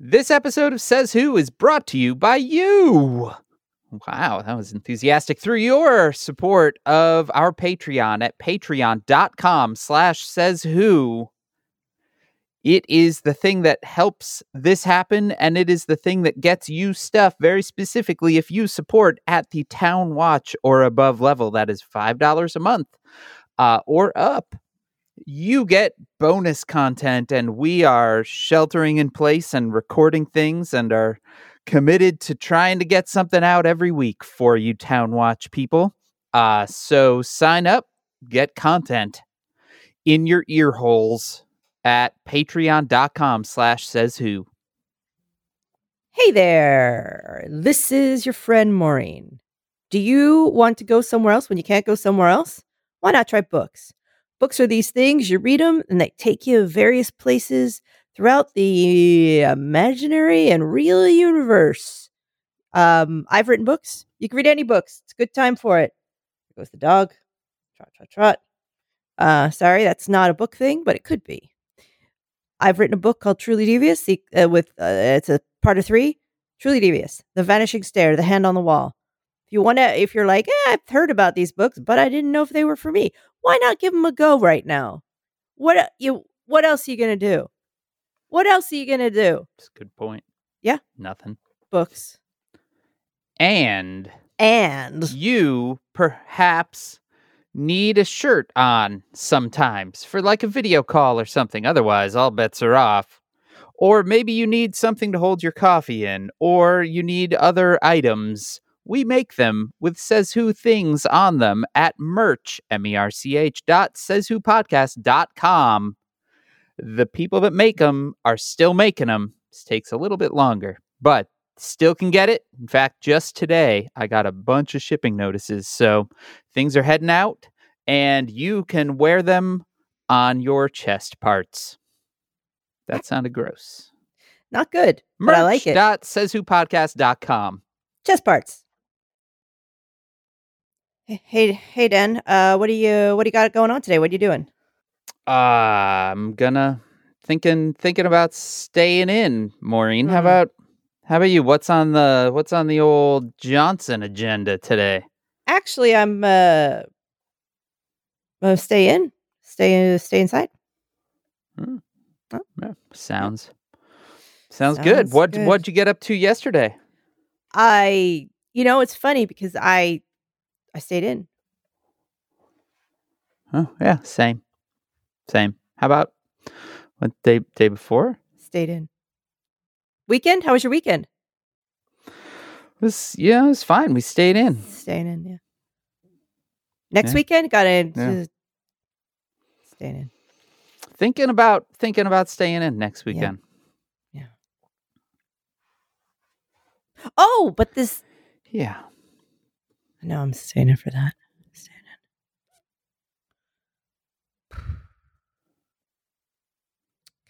This episode of Says Who is brought to you by you. Wow, that was enthusiastic through your support of our Patreon at patreon.com slash says who. It is the thing that helps this happen, and it is the thing that gets you stuff very specifically if you support at the Town Watch or above level. That is $5 a month uh, or up. You get bonus content, and we are sheltering in place and recording things and are committed to trying to get something out every week for you Town Watch people. Uh, so sign up, get content in your ear holes at patreon.com slash says who. Hey there, this is your friend Maureen. Do you want to go somewhere else when you can't go somewhere else? Why not try books? Books are these things, you read them and they take you various places throughout the imaginary and real universe. Um, I've written books. You can read any books. It's a good time for it. There goes the dog. Trot, trot, trot. Uh, sorry, that's not a book thing, but it could be. I've written a book called Truly Devious. Uh, with uh, it's a part of three. Truly Devious, The Vanishing Stair, The Hand on the Wall. If you want to, if you're like, eh, I've heard about these books, but I didn't know if they were for me. Why not give them a go right now? What you? What else are you gonna do? What else are you gonna do? That's a good point. Yeah. Nothing. Books And and you perhaps need a shirt on sometimes for like a video call or something. Otherwise, all bets are off. Or maybe you need something to hold your coffee in, or you need other items. We make them with Says Who things on them at merch, M E R C H dot says who podcast dot com. The people that make them are still making them. This takes a little bit longer, but still can get it. In fact, just today, I got a bunch of shipping notices. So things are heading out, and you can wear them on your chest parts. That sounded gross. not good, but I like it. Dot says who podcast.com. Chest parts. Hey, hey, Dan. Uh, what do you what do you got going on today? What are you doing? Uh, I'm gonna thinking thinking about staying in, Maureen. How Hmm. about how about you? What's on the what's on the old Johnson agenda today? Actually, I'm uh, uh stay in, stay in, stay inside. Yeah, sounds sounds good. Sounds What good. what'd you get up to yesterday? I, you know, it's funny because I, I stayed in. Oh yeah, same, same. How about what day day before? Stayed in. Weekend? How was your weekend? It was yeah, it was fine. We stayed in. Staying in, yeah. Next Yeah. weekend, got in. Yeah. Staying in. Thinking about thinking about staying in next weekend. Yeah. Oh, but this. Yeah. No, I'm staying in for that. Staying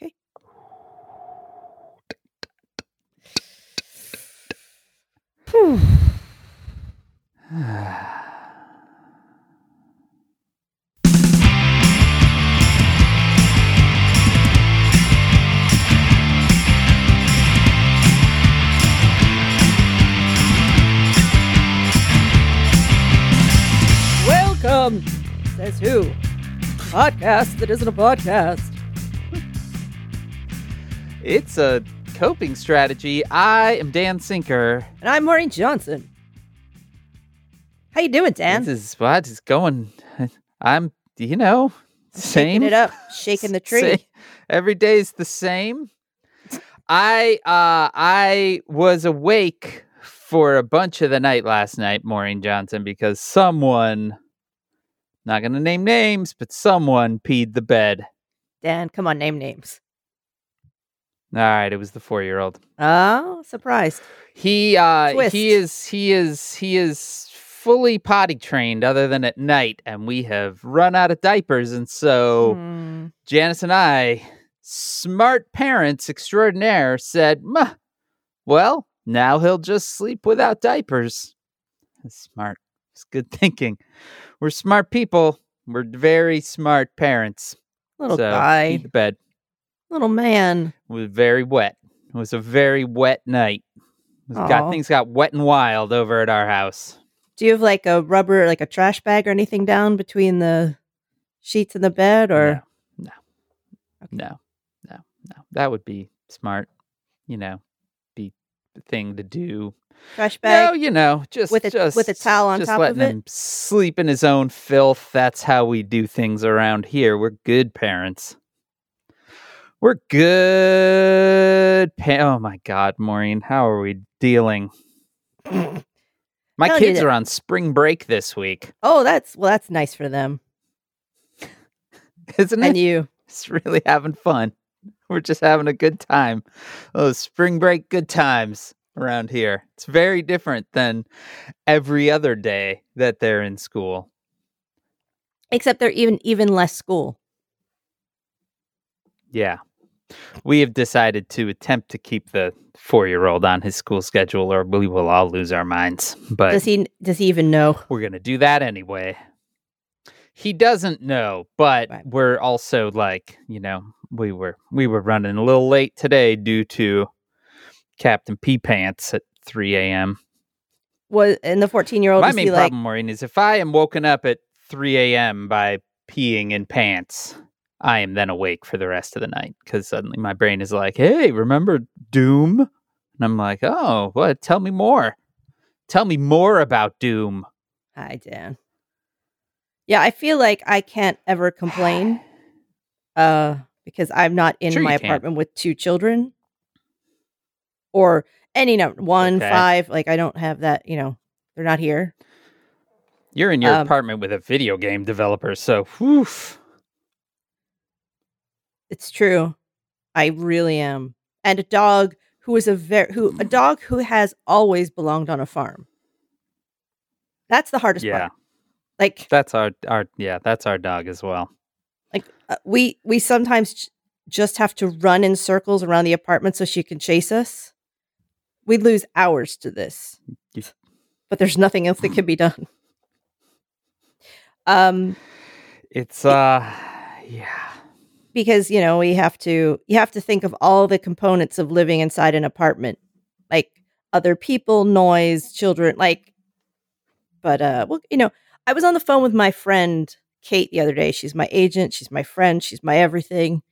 in. Okay. Whew. Welcome, says who? Podcast that isn't a podcast. It's a coping strategy. I am Dan Sinker. And I'm Maureen Johnson. How you doing, Dan? This is what is going. I'm, you know, same. Shaking it up, shaking the tree. Say- every day is the same. I uh I was awake for a bunch of the night last night, Maureen Johnson, because someone not gonna name names, but someone peed the bed. Dan, come on, name names. All right, it was the four year old. Oh, surprised. He uh Twist. he is he is he is fully potty trained other than at night and we have run out of diapers and so Hmm. Janice and I, smart parents extraordinaire, said, "Meh, well, now he'll just sleep without diapers. That's smart. It's good thinking. We're smart people. We're very smart parents. Little so guy, The bed little man. It was very wet. It was a very wet night. Got things got wet and wild over at our house. Do you have like a rubber, like a trash bag or anything down between the sheets and the bed, or no, Okay. no, no, no. That would be smart. You know, be the thing to do. Trash No, bag? you know, just With a- just, with a towel on just top letting of it? him sleep in his own filth. That's how we do things around here. We're good parents. We're good. Pa- oh my God, Maureen, how are we dealing? My kids are on spring break this week, Oh, that's well, that's nice for them isn't it? and you. It's really having fun. We're just having a good time. Oh, spring break good times around here. It's very different than every other day that they're in school. Except they're even even less school. Yeah. We have decided to attempt to keep the four year old on his school schedule or we will all lose our minds. But Does he? Does he even know? we're going to do that anyway. He doesn't know, but Right. we're also like, you know, we were we were running a little late today due to Captain P Pants at 3 a.m. Was and the fourteen year old My main he like? problem, Maureen, is if I am woken up at 3 a.m. by peeing in pants, I am then awake for the rest of the night because suddenly my brain is like, hey, remember Doom? And I'm like, oh, what? Tell me more. Tell me more about Doom. Hi, Dan. Yeah, I feel like I can't ever complain, uh, because I'm not in Sure my can. apartment with two children, or any number one, Okay. five. Like I don't have that. You know, they're not here. You're in your Um, apartment with a video game developer, so whew. It's true. I really am. And a dog who is a very who a dog who has always belonged on a farm. That's the hardest Yeah, part. Like that's our our yeah, that's our dog as well. like uh, we we sometimes j- just have to run in circles around the apartment so she can chase us. We'd lose hours to this. You- But there's nothing else that can be done. Um It's uh yeah. because you know we have to you have to think of all the components of living inside an apartment like other people noise children like but uh well you know i was on the phone with my friend kate the other day she's my agent she's my friend she's my everything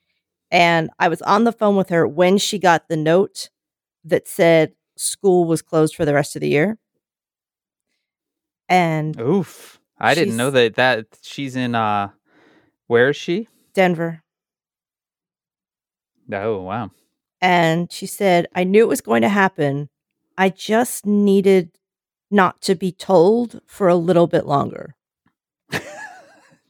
and i was on the phone with her when she got the note that said school was closed for the rest of the year and Oof. I didn't know that that she's in uh where is she? denver Oh wow. and she said, I knew it was going to happen. I just needed not to be told for a little bit longer.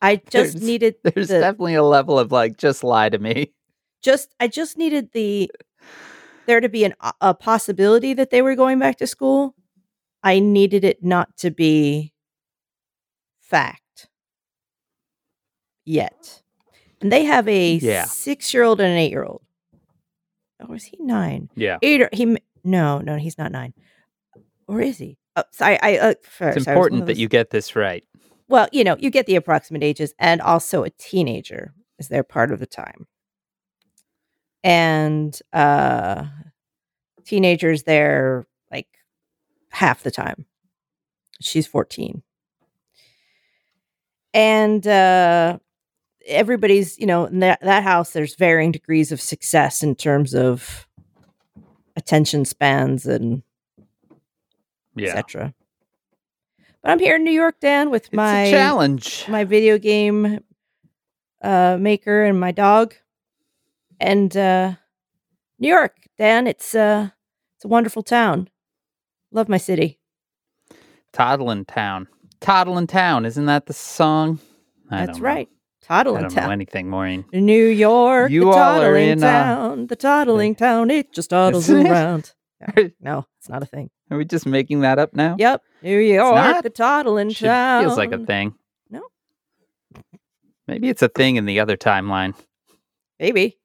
I just There's- needed There's the, definitely a level of like just lie to me. just I just needed the there to be an a possibility that they were going back to school. I needed it not to be fact yet. And they have a Yeah. 6-year-old and an 8-year-old. Or is he 9? Yeah. eight or he no no he's not nine or is he oh, sorry i uh, sorry, It's sorry, I was one important of that you get this right. well you know you get the approximate ages and also a teenager is there part of the time and uh teenagers there like half the time she's 14 and uh everybody's you know in that, that house there's varying degrees of success in terms of attention spans and Yeah. etc but i'm here in new york dan with It's my challenge. my video game uh maker and my dog and uh new york dan it's uh it's a wonderful town love my city Toddlin Town. Toddlin Town, isn't that the song? I that's don't know. right I toddling don't know town anything, Maureen. new york You the all are toddling in, uh, town the toddling town it just toddles around no it's not a thing Are we just making that up now? yep new york the toddling Should- town feels like a thing. No. Maybe it's a thing in the other timeline. maybe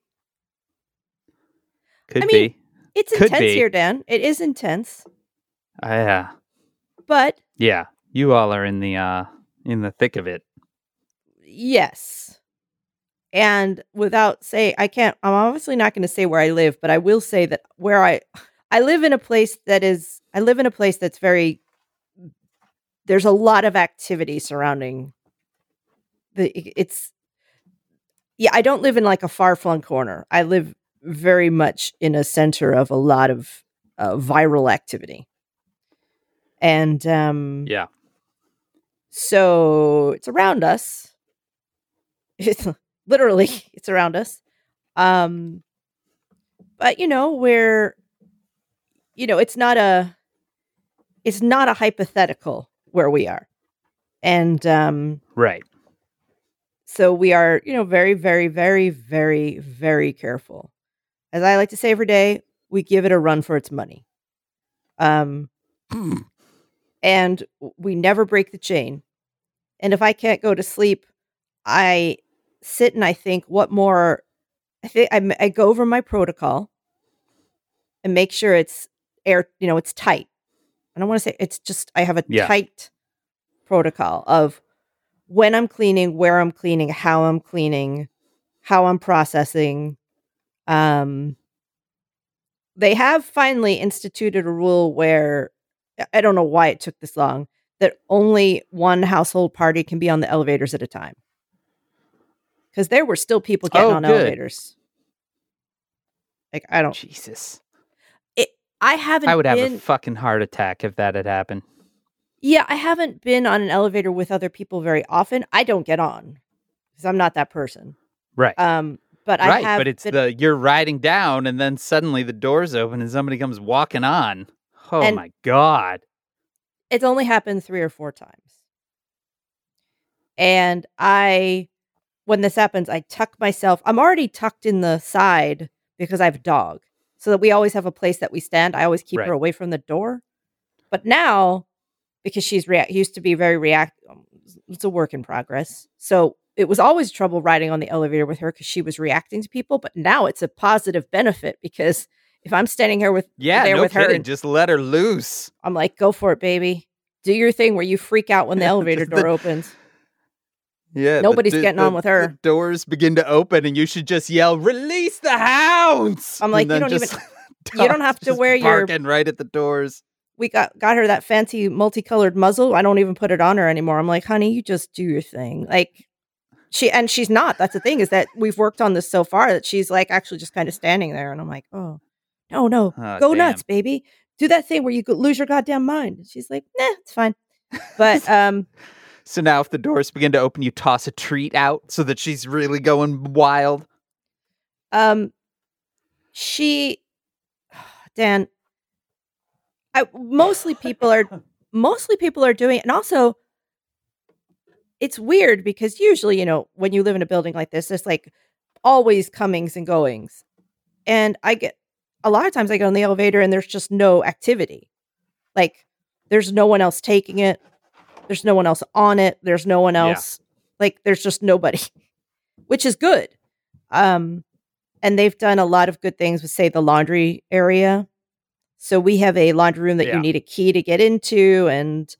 Could I mean- be. it's Could intense be. here dan it is intense Uh, yeah. but Yeah. You all are in the uh in the thick of it. Yes. and without say I can't I'm obviously not going to say where I live, but I will say that where I I live in a place that is I live in a place that's very there's a lot of activity surrounding the it's yeah, I don't live in like a far flung corner. I live very much in a center of a lot of uh, viral activity. And um Yeah. so it's around us. It's literally it's around us. Um but you know, we're you know, it's not a it's not a hypothetical where we are. And um Right. so we are, you know, very very very very very careful. As I like to say every day, we give it a run for its money. Um and we never break the chain. And if I can't go to sleep, I sit and I think, what more? I think I go over my protocol and make sure it's air, you know, it's tight. I don't want to say it's just, I have a Yeah. tight protocol of when I'm cleaning, where I'm cleaning, how I'm cleaning, how I'm processing. Um, they have finally instituted a rule where I- don't know why it took this long that only one household party can be on the elevators at a time. Because there were still people getting Oh, on good. elevators. Like I don't. Jesus. I haven't. I would have a fucking heart attack if that had happened. Yeah, I haven't been on an elevator with other people very often. I don't get on because I'm not that person. Right. Um, but I right, but it's been- the you're riding down and then suddenly the doors open and somebody comes walking on. Oh And- my god. it's only happened three or four times. And I, when this happens, I tuck myself. I'm already tucked in the side because I have a dog. So that we always have a place that we stand. I always keep Right. her away from the door. But now, because she's react used to be very react, um, it's a work in progress. So it was always trouble riding on the elevator with her because she was reacting to people. But now it's a positive benefit because if I'm standing here with Yeah, there no with her kidding. and- Just let her loose. I'm like, go for it, baby. Do your thing where you freak out when the elevator door the- opens. Yeah. Nobody's d- getting the- on with her. The doors begin to open and you should just yell, "Release the hounds!" I'm like, you don't even- you don't have to wear your- barking right at the doors. We got got her that fancy multicolored muzzle. I don't even put it on her anymore. I'm like, honey, you just do your thing. Like she and she's not. That's the thing is that we've worked on this so far that she's like actually just kind of standing there, and I'm like, oh, no, no, Ah, go damn. nuts, baby. Do that thing where you lose your goddamn mind. And she's like, nah, it's fine. But um, So now, if the doors begin to open, you toss a treat out so that she's really going wild. Um, she, Dan, I mostly people are mostly people are doing, and also it's weird because usually, you know, when you live in a building like this, there's like always comings and goings, and I get a lot of times I get on the elevator and there's just no activity, like there's no one else taking it, there's no one else on it, there's no one Yeah. else, like there's just nobody, which is good. Um, and they've done a lot of good things with say the laundry area so we have a laundry room that Yeah. you need a key to get into and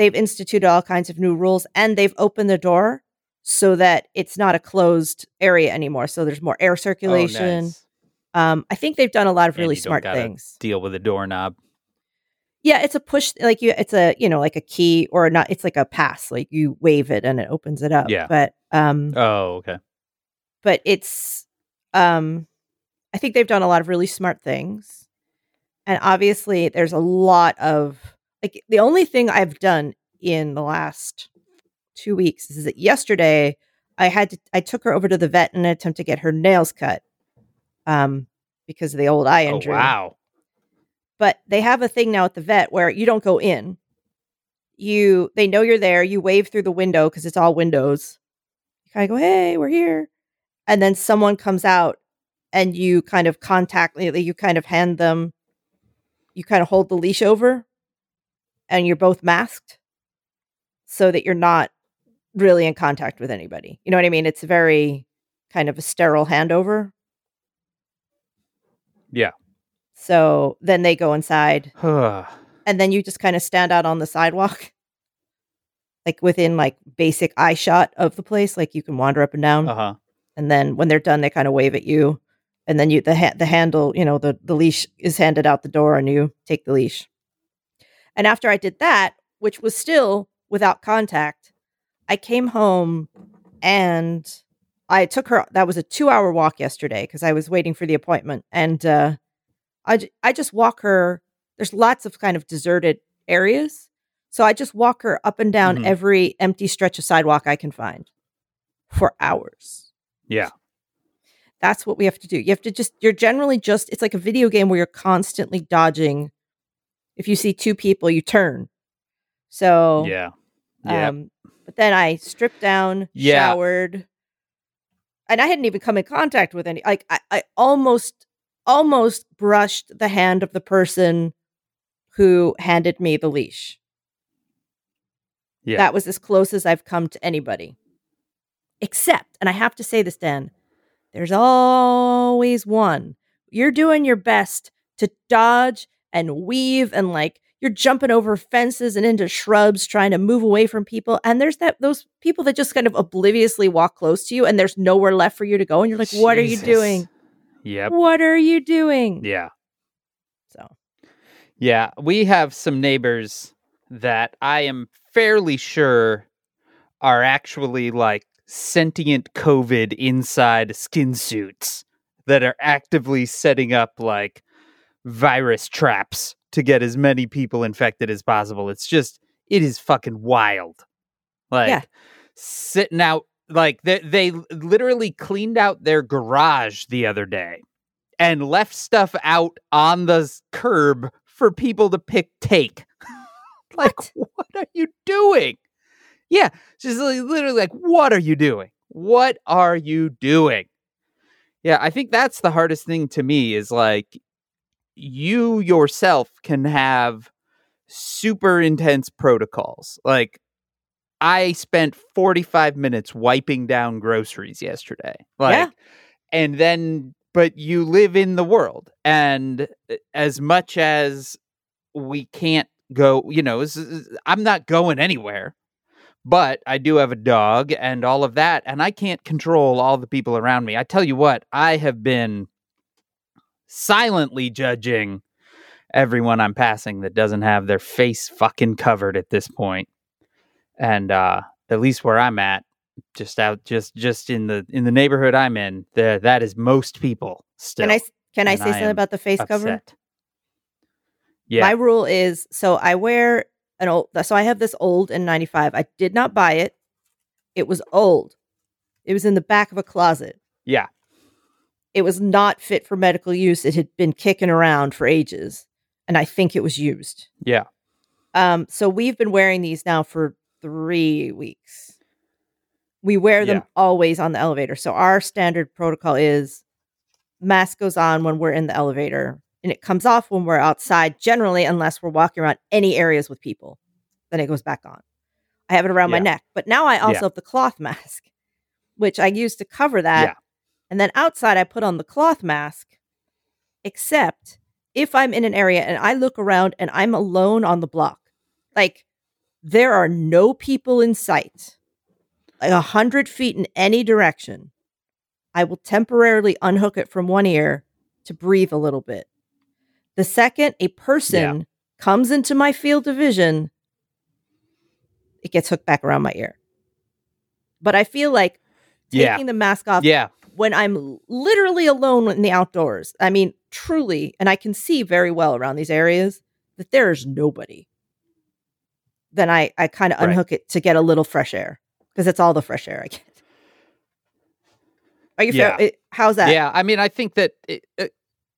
they've instituted all kinds of new rules and they've opened the door so that it's not a closed area anymore so there's more air Oh, circulation nice. um i think they've done a lot of really smart things Deal with a doorknob. yeah it's a push like you it's a you know like a key or not it's like a pass like you wave it and it opens it up Yeah. but um Oh, okay. but it's um I think they've done a lot of really smart things. And obviously there's a lot of like the only thing I've done in the last 2 weeks is that yesterday I had to I took her over to the vet in an attempt to get her nails cut um because of the old eye Oh, wow. But they have a thing now at the vet where you don't go in. You they know you're there, you wave through the window because it's all windows. You kind of go, "Hey, we're here." And then someone comes out and you kind of contact you kind of hand them you kind of hold the leash over and you're both masked so that you're not really in contact with anybody. You know what I mean? It's very kind of a sterile handover. Yeah. So then they go inside and then you just kind of stand out on the sidewalk like within like basic eye shot of the place like you can wander up and down huh. and then when they're done, they kind of wave at you, and then you the ha- the handle, you know, the the leash is handed out the door, and you take the leash. And after I did that, which was still without contact, I came home and I took her. That was a two hour walk yesterday because I was waiting for the appointment, and uh, I I just walk her. There's lots of kind of deserted areas, so I just walk her up and down Mhm. every empty stretch of sidewalk I can find for hours. Yeah. That's what we have to do. You have to just. You're generally just. It's like a video game where you're constantly dodging. If you see two people, you turn. So Yeah. Yeah. um, but then I stripped down, Yeah. showered, and I hadn't even come in contact with any. Like I, I almost, almost brushed the hand of the person who handed me the leash. Yeah. That was as close as I've come to anybody. Except, and I have to say this, Dan, there's always one. You're doing your best to dodge and weave and like you're jumping over fences and into shrubs trying to move away from people. And there's that those people that just kind of obliviously walk close to you and there's nowhere left for you to go. And you're like, what are you doing? Yep. What are you doing? Yeah. So Yeah. We have some neighbors that I am fairly sure are actually like sentient COVID inside skin suits that are actively setting up like virus traps to get as many people infected as possible. It's just, it is fucking wild. Like, Yeah. sitting out, like, they, they literally cleaned out their garage the other day and left stuff out on the curb for people to pick take. like, what? are you doing? Yeah, just li- literally like, what are you doing? What are you doing? Yeah, I think that's the hardest thing to me is like you yourself can have super intense protocols. Like I spent 45 minutes wiping down groceries yesterday. Like Yeah. and then but you live in the world and uh, as much as we can't go, you know, I'm not going anywhere. But I do have a dog and all of that and I can't control all the people around me. I tell you what, I have been silently judging everyone I'm passing that doesn't have their face fucking covered at this point. And uh at least where I'm at, just out just just in the in the neighborhood I'm in, there that is most people still. can I can I say I something about the face cover? Yeah. My rule is so I wear an old so I have this old N95. I did not buy it. It was old. It was in the back of a closet. yeah. It was not fit for medical use. It had been kicking around for ages and I think it was used. Yeah. Um so we've been wearing these now for 3 weeks. We wear them Yeah. always on the elevator. So our standard protocol is mask goes on when we're in the elevator and it comes off when we're outside generally unless we're walking around any areas with people then it goes back on i have it around my neck but now i also Yeah. have the cloth mask which i use to cover that Yeah. And then outside i put on the cloth mask except if i'm in an area and i look around and i'm alone on the block like there are no people in sight like a hundred feet in any direction I will temporarily unhook it from one ear to breathe a little bit. The second a person comes into my field of vision, it gets hooked back around my ear. But I feel like taking Yeah. the mask off Yeah. When I'm literally alone in the outdoors. I mean, truly, and I can see very well around these areas that there is nobody. Then I, I kind of Right. unhook it to get a little fresh air because it's all the fresh air I get. Are you Yeah. fair? How's that? Yeah, I mean, I think that, it, uh,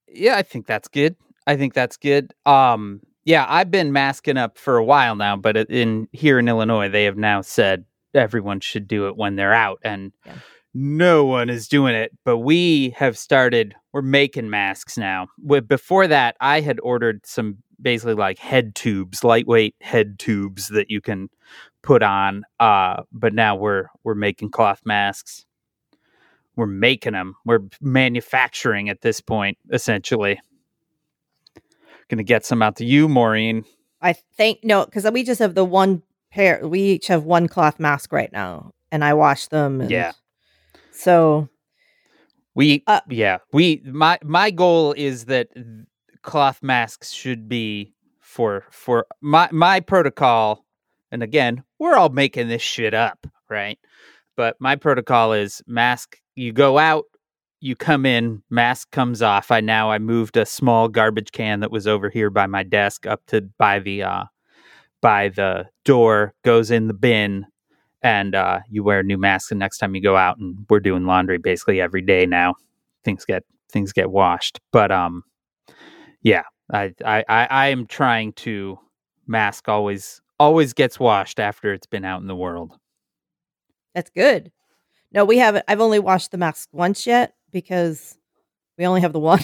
yeah, I think that's good. I think that's good. Um, yeah, I've been masking up for a while now, but in here in Illinois, they have now said everyone should do it when they're out, and Yeah. No one is doing it. But we have started. We're making masks now. Before that, I had ordered some basically like head tubes, lightweight head tubes that you can put on. Uh, but now we're we're making cloth masks we're making them we're manufacturing at this point essentially gonna get some out to you maureen I think no, because we just have the one pair. We each have one cloth mask right now, and I wash them. And Yeah. So We Uh, yeah, we my my goal is that cloth masks should be for for my my protocol and again, we're all making this shit up, right? But my protocol is mask you go out, you come in, mask comes off. I now I moved a small garbage can that was over here by my desk up to by the uh by the door, goes in the bin, and uh, you wear a new mask the next time you go out. And we're doing laundry basically every day now. Things get things get washed, but um, yeah, I I I, I am trying to mask always always gets washed after it's been out in the world. That's good. No, we haven't. I've only washed the mask once yet because we only have the one.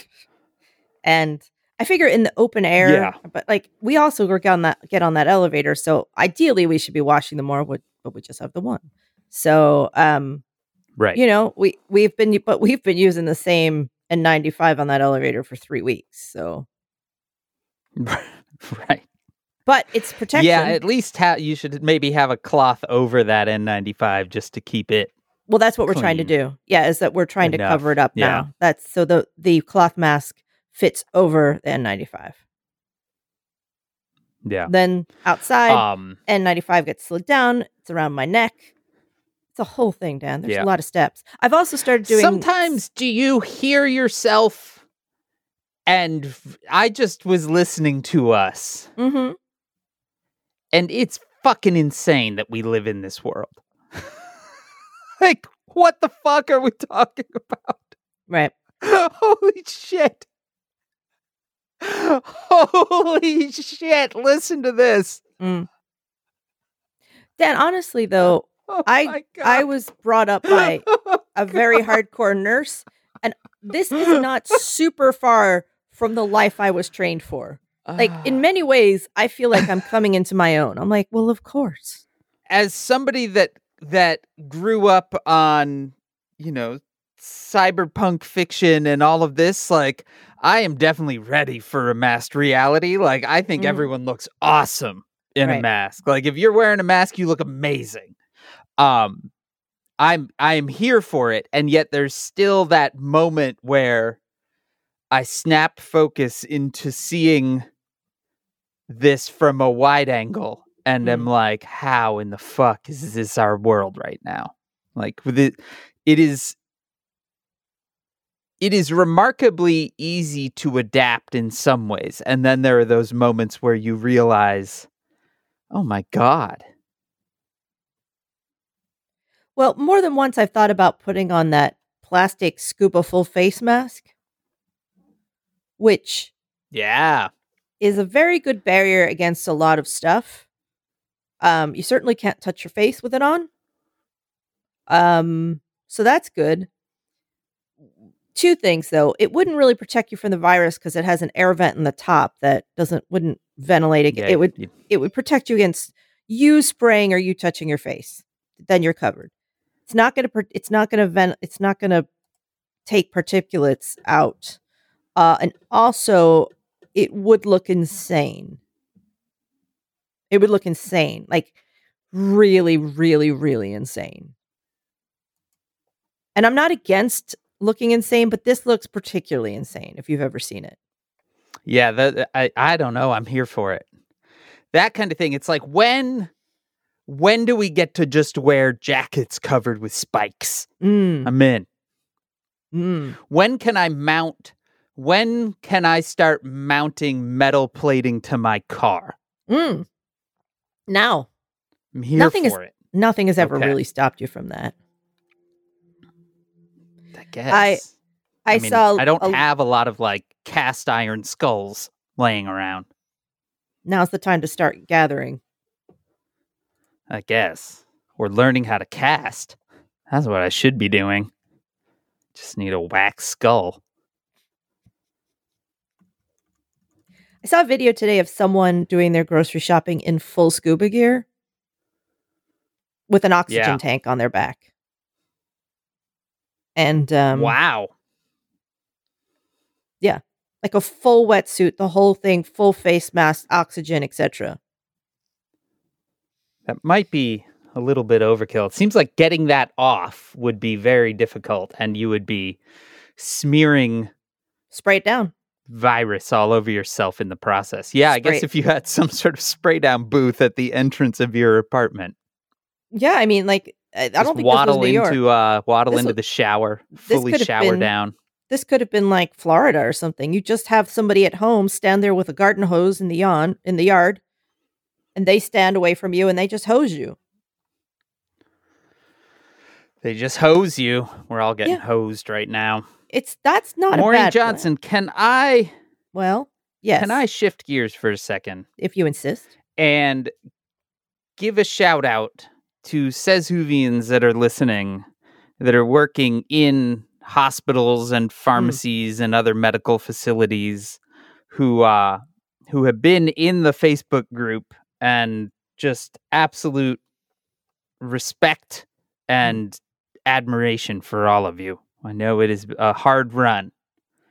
and I figure in the open air, Yeah. but like we also work on that get on that elevator. So ideally we should be washing them more, but but we just have the one. So um, Right. you know, we we've been but we've been using the same N95 on that elevator for three weeks. So right. but it's protection. Yeah, at least ha- you should maybe have a cloth over that N95 just to keep it. Well, that's what we're trying to do. Yeah, is that we're trying to cover it up Yeah. now. That's so the the cloth mask fits over the N95. Yeah. Then outside, Um. N95 gets slid down. It's around my neck. It's a whole thing, Dan. There's Yeah. a lot of steps. I've also started doing Sometimes do you hear yourself? And I just was listening to us, hmm and it's fucking insane that we live in this world. like, what the fuck are we talking about? Right. Holy shit. Holy shit. Listen to this. Mm. Dan, honestly oh, though, Oh I- I was brought up oh by a very hardcore nurse, and this is not super far from the life I was trained for. Like in ah. many ways, I feel like I'm coming into my own. I'm like, well, of course. as somebody that that grew up on you know cyberpunk fiction and all of this like i am definitely ready for a masked reality. Like i think Mhm. everyone looks awesome in a mask. Like if you're wearing a mask you look amazing. Um i'm i'm here for it and yet there's still that moment where i snap focus into seeing this from a wide angle and I'm like, how in the fuck is this our world right now? Like with it it is it is remarkably easy to adapt in some ways. And then there are those moments where you realize, oh my God. Well, more than once, I've thought about putting on that plastic scuba full face mask, which Yeah. is a very good barrier against a lot of stuff. Um, you certainly can't touch your face with it on. Um, so that's good. Two things though, it wouldn't really protect you from the virus because it has an air vent in the top that doesn't wouldn't ventilate it. yeah it would you- it would protect you against you spraying or you touching your face. Then you're covered. It's not going to. It's not going to vent. It's not going to take particulates out. Uh, and also, it would look insane. It would look insane, like really, really, really insane. And I'm not against looking insane, but this looks particularly insane if you've ever seen it. Yeah, that I I don't know. I'm here for it. That kind of thing. It's like when when do we get to just wear jackets covered with spikes? Mm, I'm in. mm. When can I mount? When can I start mounting metal plating to my car? Mm. Now, I'm here Nothing is- it. nothing has ever Okay. really stopped you from that. I guess. I, mean, saw. I don't a- have a lot of like cast iron skulls laying around. Now's the time to start gathering. I guess. Or learning how to cast. That's what I should be doing. Just need a wax skull. I saw a video today of someone doing their grocery shopping in full scuba gear with an oxygen Yeah. tank on their back. And um, wow. Yeah. Like a full wetsuit, the whole thing, full face mask, oxygen, etc. That might be a little bit overkill. It seems like getting that off would be very difficult and you would be smearing Spray it down. virus all over yourself in the process. Yeah, I guess if you had some sort of spray down booth at the entrance of your apartment, Yeah, I mean, like I don't think this was waddle New York. into uh waddle This into was- the shower, fully shower been- down. this could have been like Florida or something. You just have somebody at home stand there with a garden hose in the yawn in the yard, and they stand away from you and they just hose you. They just hose you. We're all getting Yeah. hosed right now. It's that's not a Maureen bad plan. Johnson, can I Well, yes, can I shift gears for a second if you insist. and give a shout out to Says Whovians that are listening, that are working in hospitals and pharmacies and other medical facilities who uh who have been in the Facebook group and just absolute respect and admiration for all of you. I know it is a hard run,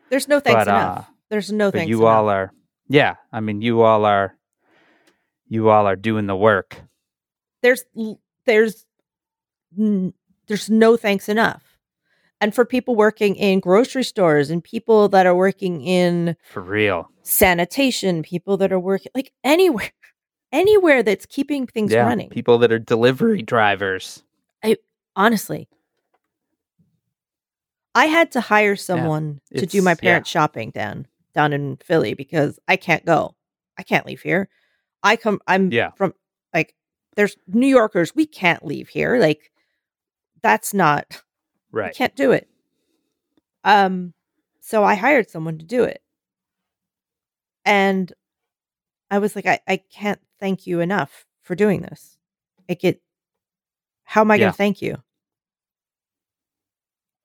There's no thanks but enough. uh There's no thanks you enough. all are yeah, I mean you all are you all are doing the work. there's there's there's no thanks enough. And for people working in grocery stores and people that are working in For real. sanitation, people that are working like anywhere anywhere that's keeping things yeah, running. people that are delivery drivers. I honestly. I had to hire someone to do my yeah. parents' shopping down down in Philly because I can't go. I can't leave here. I come I'm Yeah. from there's New Yorkers, we can't leave here. Like that's not Right. can't do it. Um, so I hired someone to do it. And I was like, I, I can't thank you enough for doing this. Like it how am I Yeah. gonna thank you?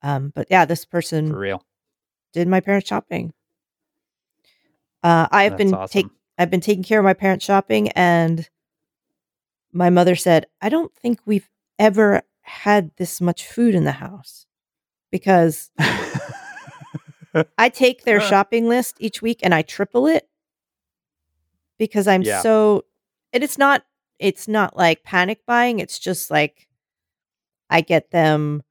Um, but yeah, this person For real. did my parents' shopping. Uh I've That's been awesome. take I've been taking care of my parents' shopping and my mother said, I don't think we've ever had this much food in the house because I take their shopping list each week and I triple it because I'm Yeah. so and it's not it's not like panic buying, it's just like I get them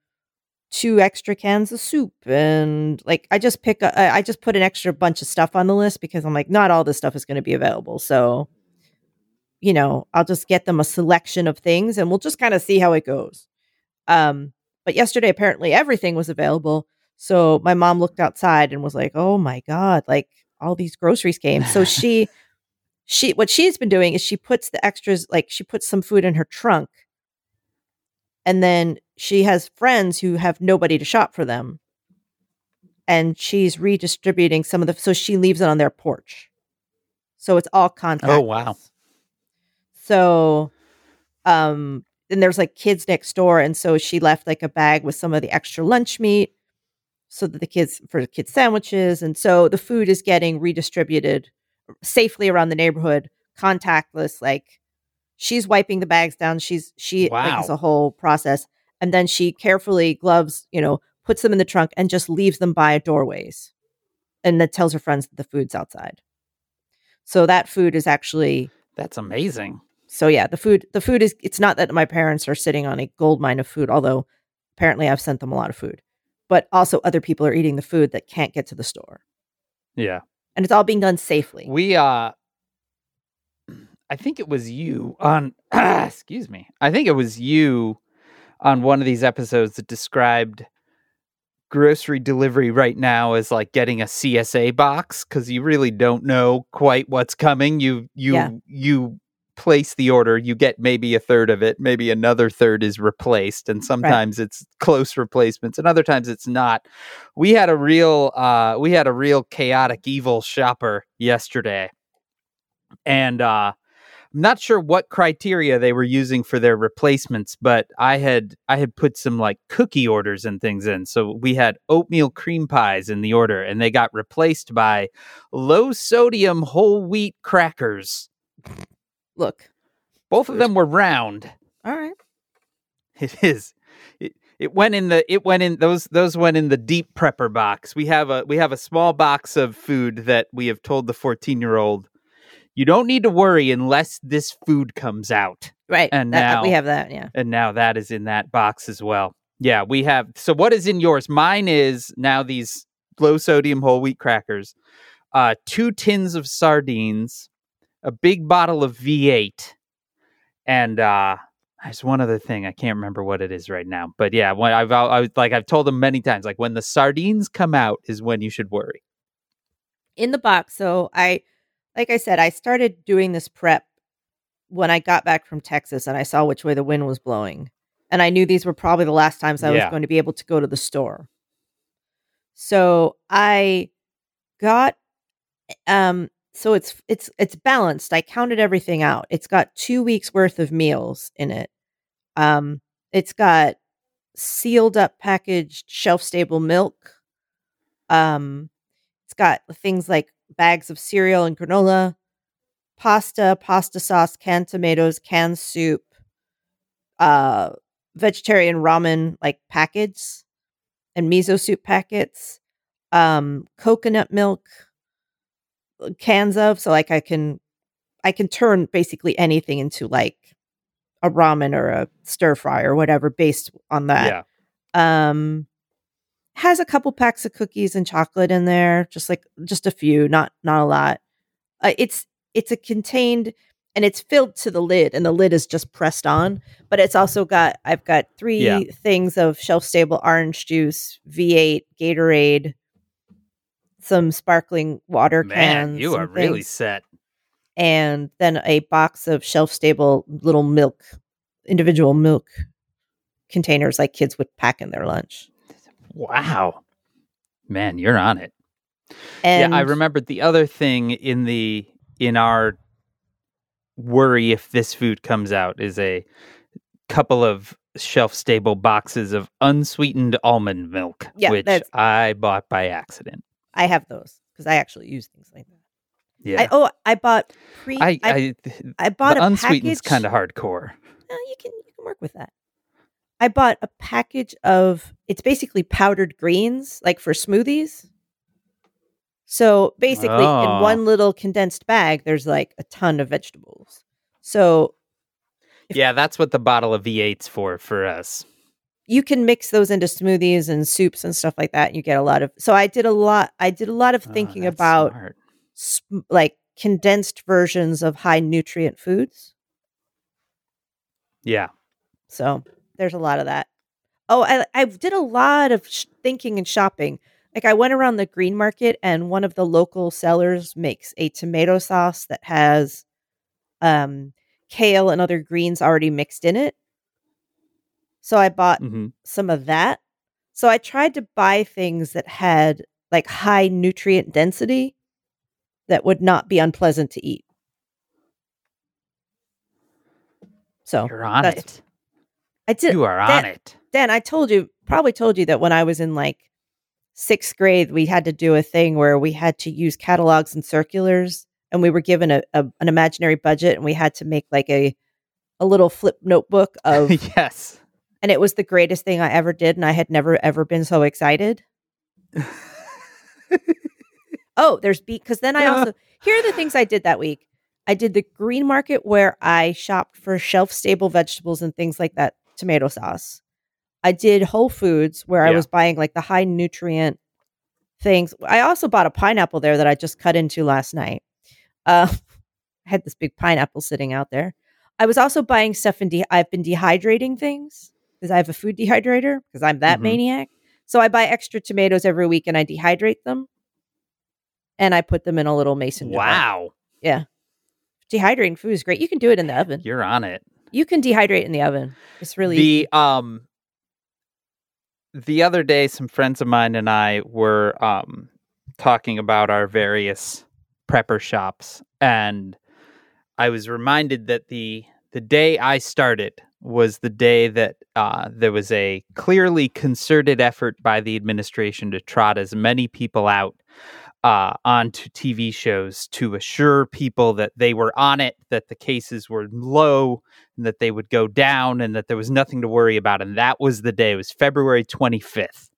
two extra cans of soup and like I just pick a, I just put an extra bunch of stuff on the list because I'm like not all this stuff is going to be available. So you know, I'll just get them a selection of things and we'll just kind of see how it goes. Um but yesterday apparently everything was available. So my mom looked outside and was like, "Oh my god, like all these groceries came." So she she what she's been doing is she puts the extras like she puts some food in her trunk. And then she has friends who have nobody to shop for them. And she's redistributing some of the so she leaves it on their porch. So it's all contact. Oh, wow. So um and there's like kids next door and so she left like a bag with some of the extra lunch meat so that the kids for the kids sandwiches and so the food is getting redistributed safely around the neighborhood contactless like she's wiping the bags down she's she like it's a whole process and then she carefully gloves you know puts them in the trunk and just leaves them by doorways and then tells her friends that the food's outside so that food is actually That's amazing. So yeah, the food the food is it's not that my parents are sitting on a gold mine of food, although apparently I've sent them a lot of food. But also other people are eating the food that can't get to the store. Yeah. And it's all being done safely. We uh I think it was you on excuse me. I think it was you on one of these episodes that described grocery delivery right now as like getting a CSA box cuz you really don't know quite what's coming. You you Yeah. you place the order, you get maybe a third of it, maybe another third is replaced and sometimes it's close replacements and other times it's not. We had a real uh we had a real chaotic evil shopper yesterday. And uh I'm not sure what criteria they were using for their replacements, but I had I had put some like cookie orders and things in. So we had oatmeal cream pies in the order and they got replaced by low sodium whole wheat crackers. Look. Both of them were round. All right. It is. It, it went in the it went in those those went in the deep prepper box. We have a we have a small box of food that we have told the 14-year-old you don't need to worry unless this food comes out. Right. And That- we have that, yeah. And now that is in that box as well. Yeah, we have. So, what is in yours? Mine is now these low sodium whole wheat crackers, uh, two tins of sardines, a big bottle of V8, and uh, there's one other thing I can't remember what it is right now. But yeah, when I've I like I've told them many times, like when the sardines come out is when you should worry. in the box. So I, like I said, I started doing this prep when I got back from Texas and I saw which way the wind was blowing. And I knew these were probably the last times I Yeah. was going to be able to go to the store. So I got um so it's it's it's balanced. I counted everything out. It's got 2 weeks worth of meals in it. Um it's got sealed up packaged shelf stable milk. Um it's got things like bags of cereal and granola, pasta, pasta sauce, canned tomatoes, canned soup, uh, vegetarian ramen like packets and miso soup packets, um, coconut milk cans of. So like I can, I can turn basically anything into like a ramen or a stir fry or whatever based on that yeah. um has a couple packs of cookies and chocolate in there just like just a few not not a lot uh, it's it's a contained and it's filled to the lid and the lid is just pressed on but it's also got i've got three Yeah. things of shelf stable orange juice v8 gatorade some sparkling water Man, cans you are really things, set. and then a box of shelf stable little milk individual milk containers like kids would pack in their lunch Wow. Man, you're on it. And yeah, I remembered the other thing in the in our worry if this food comes out is a couple of shelf stable boxes of unsweetened almond milk, Yeah, which I bought by accident. I have those because I actually use things like that. Yeah. I, oh, I bought pre. I, I, I, I, bought a unsweetened's kind of hardcore. Uh, you can you can work with that. I bought a package of. It's basically powdered greens, like for smoothies. So basically, Oh. in one little condensed bag, there's like a ton of vegetables. So yeah, that's what the bottle of V8's for for us. You can mix those into smoothies and soups and stuff like that. And you get a lot of. So I did a lot. I did a lot of Oh, thinking that's about sm- like condensed versions of high nutrient foods. Yeah. So there's a lot of that. Oh, I I did a lot of sh- thinking and shopping. Like I went around the green market and one of the local sellers makes a tomato sauce that has um kale and other greens already mixed in it. So I bought hmm some of that. So I tried to buy things that had like high nutrient density that would not be unpleasant to eat. So You're on it. I did You are on that- it. Dan, I told you, probably told you that when I was in like sixth grade, we had to do a thing where we had to use catalogs and circulars, and we were given a, a an imaginary budget, and we had to make like a a little flip notebook of, yes. And it was the greatest thing I ever did, and I had never ever been so excited. Oh, there's beet because then I also here are the things I did that week. I did the green market where I shopped for shelf stable vegetables and things like that, tomato sauce. I did Whole Foods where I was buying like the high nutrient things. I also bought a pineapple there that I just cut into last night. Uh, I had this big pineapple sitting out there. I was also buying stuff in. De- I've been dehydrating things because I have a food dehydrator because I'm that Mhm. maniac. So I buy extra tomatoes every week and I dehydrate them, and I put them in a little mason jar. Wow. Yeah. Dehydrating food is great. You can do it in the oven. You're on it. You can dehydrate in the oven. It's really easy. the um the other day some friends of mine and I were um talking about our various prepper shops and I was reminded that the the day I started was the day that uh, there was a clearly concerted effort by the administration to trot as many people out uh, onto TV shows to assure people that they were on it, that the cases were low, and that they would go down, and that there was nothing to worry about. And that was the day. It was February 25th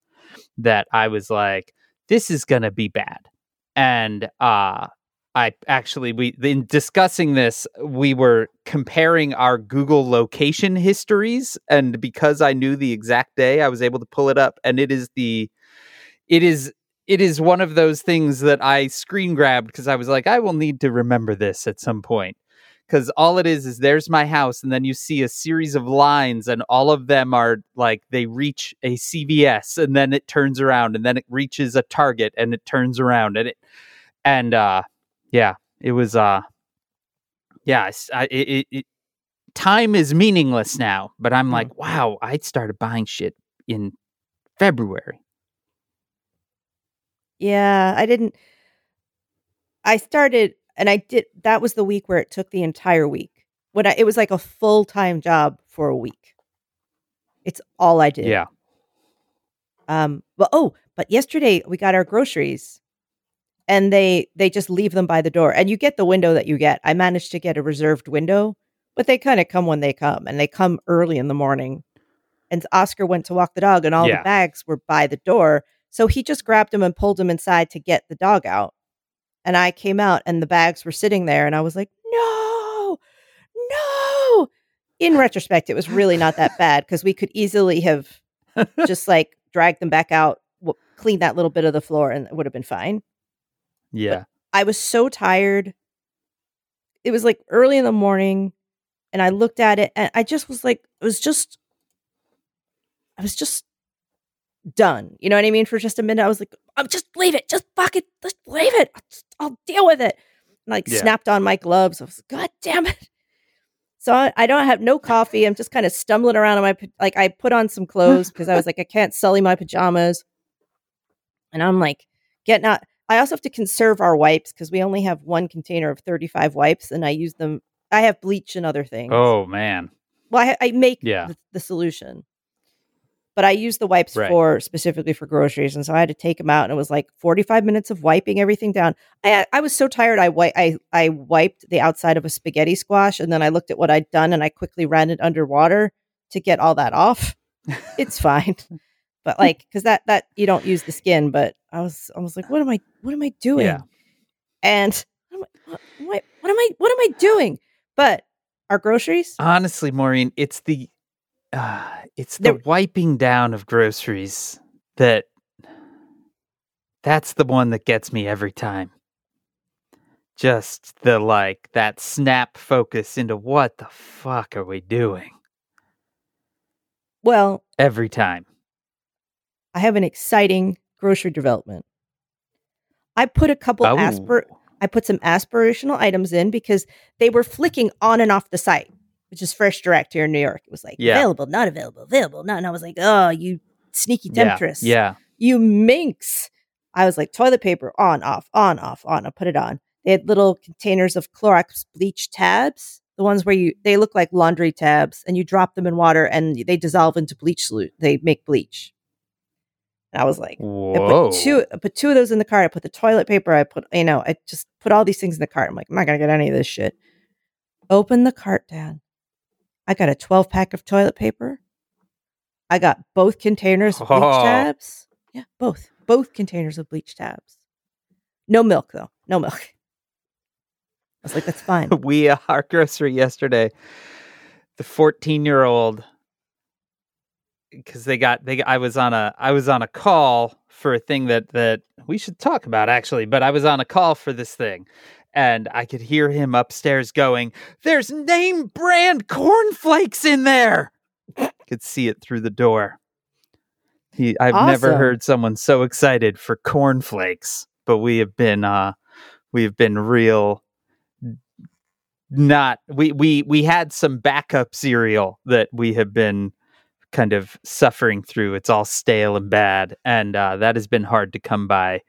that I was like, "This is gonna be bad." And uh, I actually we in discussing this, we were comparing our Google location histories, and because I knew the exact day, I was able to pull it up, and it is the, it is it is one of those things that I screen grabbed because I was like, I will need to remember this at some point. Because all it is is there's my house, and then you see a series of lines, and all of them are like they reach a CVS, and then it turns around, and then it reaches a Target, and it turns around, and it, and uh, yeah, it was uh, yeah, I, it, it time is meaningless now, but I'm like, wow, I started buying shit in February. Yeah, I didn't. I started, and I did. That was the week where it took the entire week. When I, it was like a full time job for a week. It's all I did. Yeah. Um. Well, oh, but yesterday we got our groceries, and they they just leave them by the door, and you get the window that you get. I managed to get a reserved window, but they kind of come when they come, and they come early in the morning. And Oscar went to walk the dog, and all Yeah. the bags were by the door. So he just grabbed them and pulled them inside to get the dog out. And I came out and the bags were sitting there and I was like, no, no. In retrospect, it was really not that bad because we could easily have just like dragged them back out, cleaned that little bit of the floor, and it would have been fine. Yeah. I was so tired. It was like early in the morning and I looked at it and I just was like, it was just, I was just done. You know what I mean? For just a minute, I was like, I'm just leave it. Just fuck it. Just leave it. I'll, just- I'll deal with it. And like Yeah. snapped on my gloves. I was God damn it. So I, I don't have no coffee. I'm just kind of stumbling around in my, like I put on some clothes because I was like, I can't sully my pajamas. And I'm like getting out. I also have to conserve our wipes because we only have one container of 35 wipes and I use them. I have bleach and other things. Oh man. Well, I, I make Yeah. the, the solution, but I use the wipes Right. for specifically for groceries, and so I had to take them out, and it was like forty five minutes of wiping everything down. I I was so tired. I wi- I I wiped the outside of a spaghetti squash, and then I looked at what I'd done, and I quickly ran it underwater to get all that off. It's fine, but like because that that you don't use the skin, but I was almost like, what am I what am I doing? Yeah. And what am I, what, am I what am I doing? But our groceries. Honestly, Maureen, it's the uh, it's the There- wiping down of groceries that that's the one that gets me every time. Just the like that snap focus into what the fuck are we doing Well, every time. I have an exciting grocery development. I put a couple Oh. aspir I put some aspirational items in because they were flicking on and off the site, which is Fresh Direct here in New York. It was like Yeah. available, not available, available, not. And I was like, oh, you sneaky yeah, temptress, yeah. you minx. I was like toilet paper on, off, on, off, on. I put it on. They had little containers of Clorox bleach tabs, the ones where you they look like laundry tabs, and you drop them in water and they dissolve into bleach solute. They make bleach. And I was like, I put two I put two of those in the cart. I put the toilet paper. I put, you know, I just put all these things in the cart. I'm like, I'm not gonna get any of this shit. Open the cart down. I got a 12 pack of toilet paper. I got both containers of bleach Oh. tabs. Yeah, both. Both containers of bleach tabs. No milk though. No milk. I was like, that's fine. we uh, our grocery yesterday the 14 year old because they got they i was on a i was on a call for a thing that that we should talk about actually but i was on a call for this thing and i could hear him upstairs going there's name brand cornflakes in there! Could see it through the door. He i've never heard someone so excited for cornflakes but we have been uh we have been real not we we we had some backup cereal that we have been kind of suffering through it's all stale and bad and uh, that has been hard to come by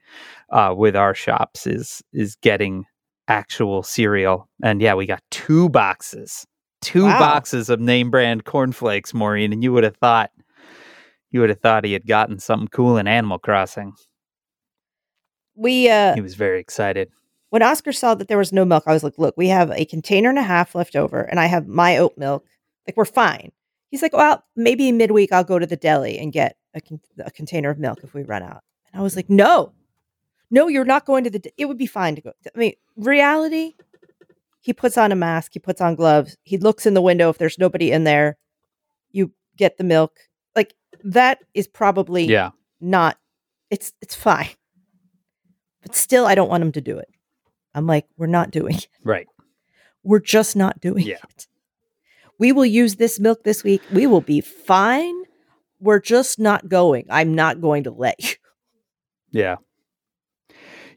uh, with our shops is is getting actual cereal and yeah we got two boxes two Wow. boxes of name brand cornflakes maureen and you would have thought you would have thought he had gotten something cool in animal crossing We uh he was very excited when Oscar saw that there was no milk, I was like, look, we have a container and a half left over, and I have my oat milk. Like, we're fine. He's like, well, maybe midweek I'll go to the deli and get a, con- a container of milk if we run out. And I was like, no, No, you're not going to the. It would be fine to go. I mean, reality. He puts on a mask. He puts on gloves. He looks in the window. If there's nobody in there, you get the milk. Like that is probably Yeah. not. It's it's fine. But still, I don't want him to do it. I'm like, we're not doing it. Right. We're just not doing Yeah. it. We will use this milk this week. We will be fine. We're just not going. I'm not going to let you. Yeah.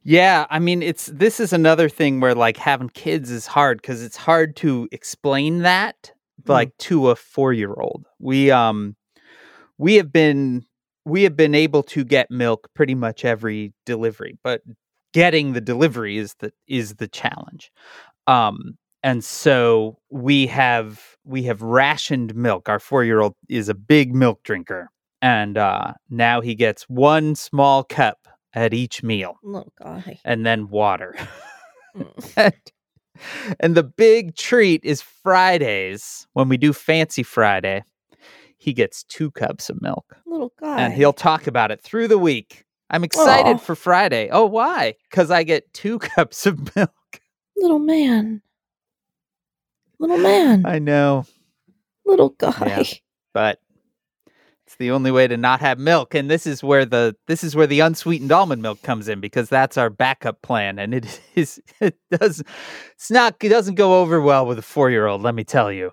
Yeah, I mean it's this is another thing where like having kids is hard cuz it's hard to explain that Mm. like to a 4-year-old. We um we have been we have been able to get milk pretty much every delivery, but getting the delivery is the is the challenge. Um and so we have we have rationed milk. Our 4-year-old is a big milk drinker and uh now he gets one small cup at each meal Oh god. and then water. Mm. and, and the big treat is Fridays when we do Fancy Friday. He gets two cups of milk Little guy. and he'll talk about it through the week. I'm excited Aw. for Friday. Oh, why? Because I get two cups of milk. little man. Little man. I know, little guy. but it's the only way to not have milk. And this is where the this is where the unsweetened almond milk comes in because that's our backup plan. And it is it does it's not it doesn't go over well with a four year old. Let me tell you.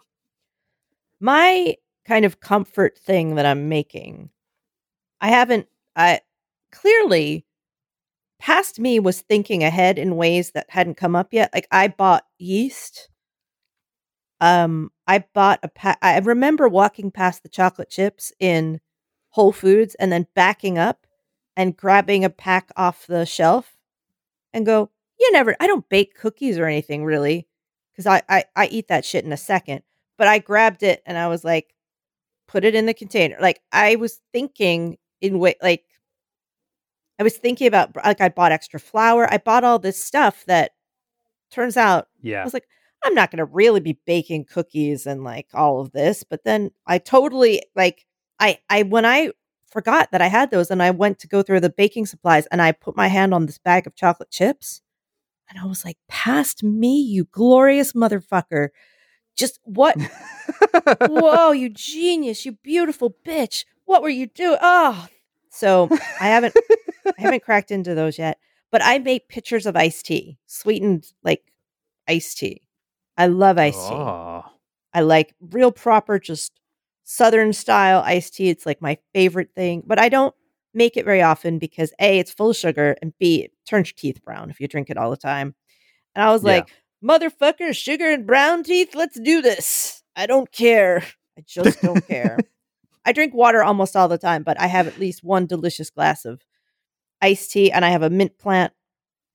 My kind of comfort thing that I'm making. I haven't I clearly past me was thinking ahead in ways that hadn't come up yet. Like I bought yeast. Um I bought a pack I remember walking past the chocolate chips in Whole Foods and then backing up and grabbing a pack off the shelf and go, "You never I don't bake cookies or anything really cuz I, I I eat that shit in a second. But I grabbed it and I was like put it in the container. Like I was thinking in way like I was thinking about like I bought extra flour. I bought all this stuff that turns out Yeah. I was like, I'm not going to really be baking cookies and like all of this. But then I totally like I I when I forgot that I had those and I went to go through the baking supplies and I put my hand on this bag of chocolate chips and I was like, past me, you glorious motherfucker. Just what whoa, you genius, you beautiful bitch. What were you doing? Oh, so I haven't I haven't cracked into those yet, but I make pitchers of iced tea, sweetened like iced tea. I love iced tea. Oh. I like real proper, just Southern style iced tea. It's like my favorite thing, but I don't make it very often because A, it's full of sugar, and B, it turns your teeth brown if you drink it all the time. And I was Yeah. like, motherfucker, sugar and brown teeth, let's do this. I don't care. I just don't care. I drink water almost all the time, but I have at least one delicious glass of iced tea, and I have a mint plant.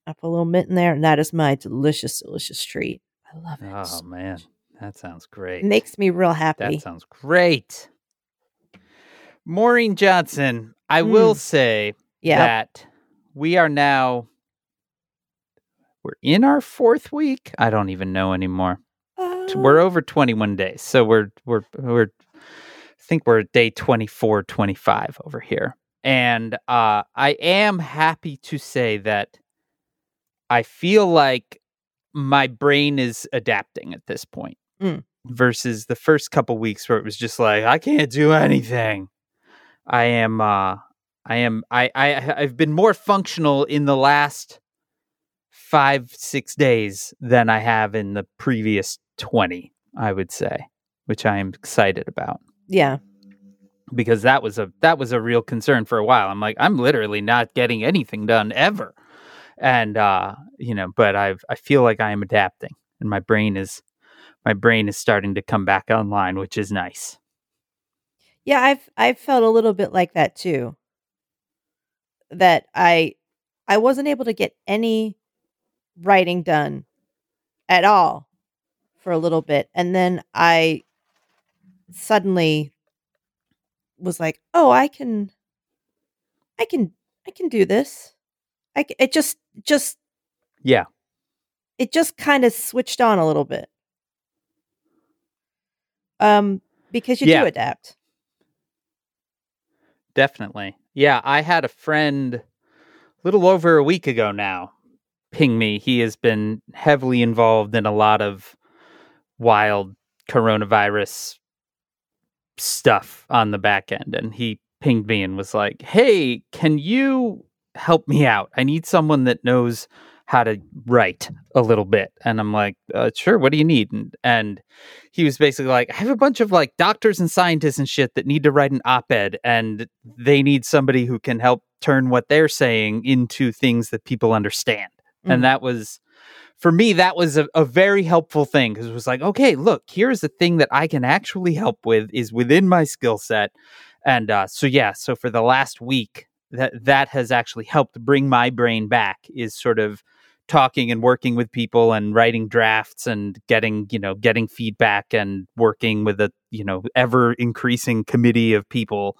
I put a little mint in there, and that is my delicious, delicious treat. I love it. Oh man, that sounds great. Makes me real happy. That sounds great. Maureen Johnson, I will say yeah. that we are now we're in our fourth week. I don't even know anymore. Uh, We're over 21 days. So we're we're we're I think we're at day 24, 25 over here. And uh I am happy to say that I feel like my brain is adapting at this point Mm. versus the first couple weeks where it was just like I can't do anything. I am uh I am I I I've been more functional in the last 5 6 days than I have in the previous 20, I would say, which I am excited about yeah. because that was a that was a real concern for a while. I'm like I'm literally not getting anything done ever. And uh you know, but I've I feel like I am adapting and my brain is my brain is starting to come back online, which is nice. Yeah, I've I've felt a little bit like that too. That I I wasn't able to get any writing done at all for a little bit and then I suddenly was like, "Oh, I can I can I can do this." I it just just Yeah. it just kind of switched on a little bit. Um because you Yeah. do adapt. Definitely. Yeah, I had a friend a little over a week ago now, ping me. He has been heavily involved in a lot of wild coronavirus stuff on the back end. And he pinged me and was like, Hey, can you help me out? I need someone that knows how to write a little bit. And I'm like, uh, sure, what do you need? And, and he was basically like, I have a bunch of like doctors and scientists and shit that need to write an op ed and they need somebody who can help turn what they're saying into things that people understand. Mm-hmm. And that was, for me, that was a, a very helpful thing because it was like, okay, look, here's the thing that I can actually help with is within my skill set. And uh, so, yeah, so for the last week, that that has actually helped bring my brain back is sort of talking and working with people and writing drafts and getting you know getting feedback and working with a you know ever increasing committee of people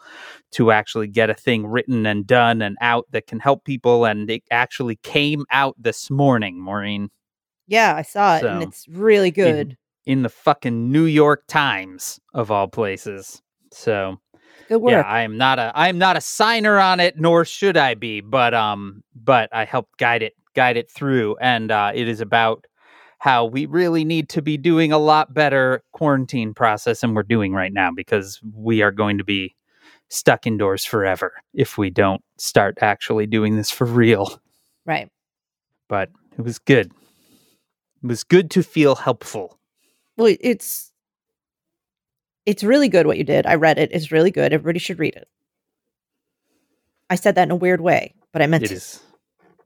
to actually get a thing written and done and out that can help people. And it actually came out this morning maureen. Yeah i saw it so, and it's really good. in, in, the fucking new york times of all places. So good work yeah i am not a i am not a signer on it nor should i be but um but i helped guide it guide it through. And uh, it is about how we really need to be doing a lot better quarantine process than we're doing right now because we are going to be stuck indoors forever if we don't start actually doing this for real. Right. But it was good. It was good to feel helpful. Well, it's it's really good what you did. I read it. It's really good. Everybody should read it. I said that in a weird way, but I meant it to. Is,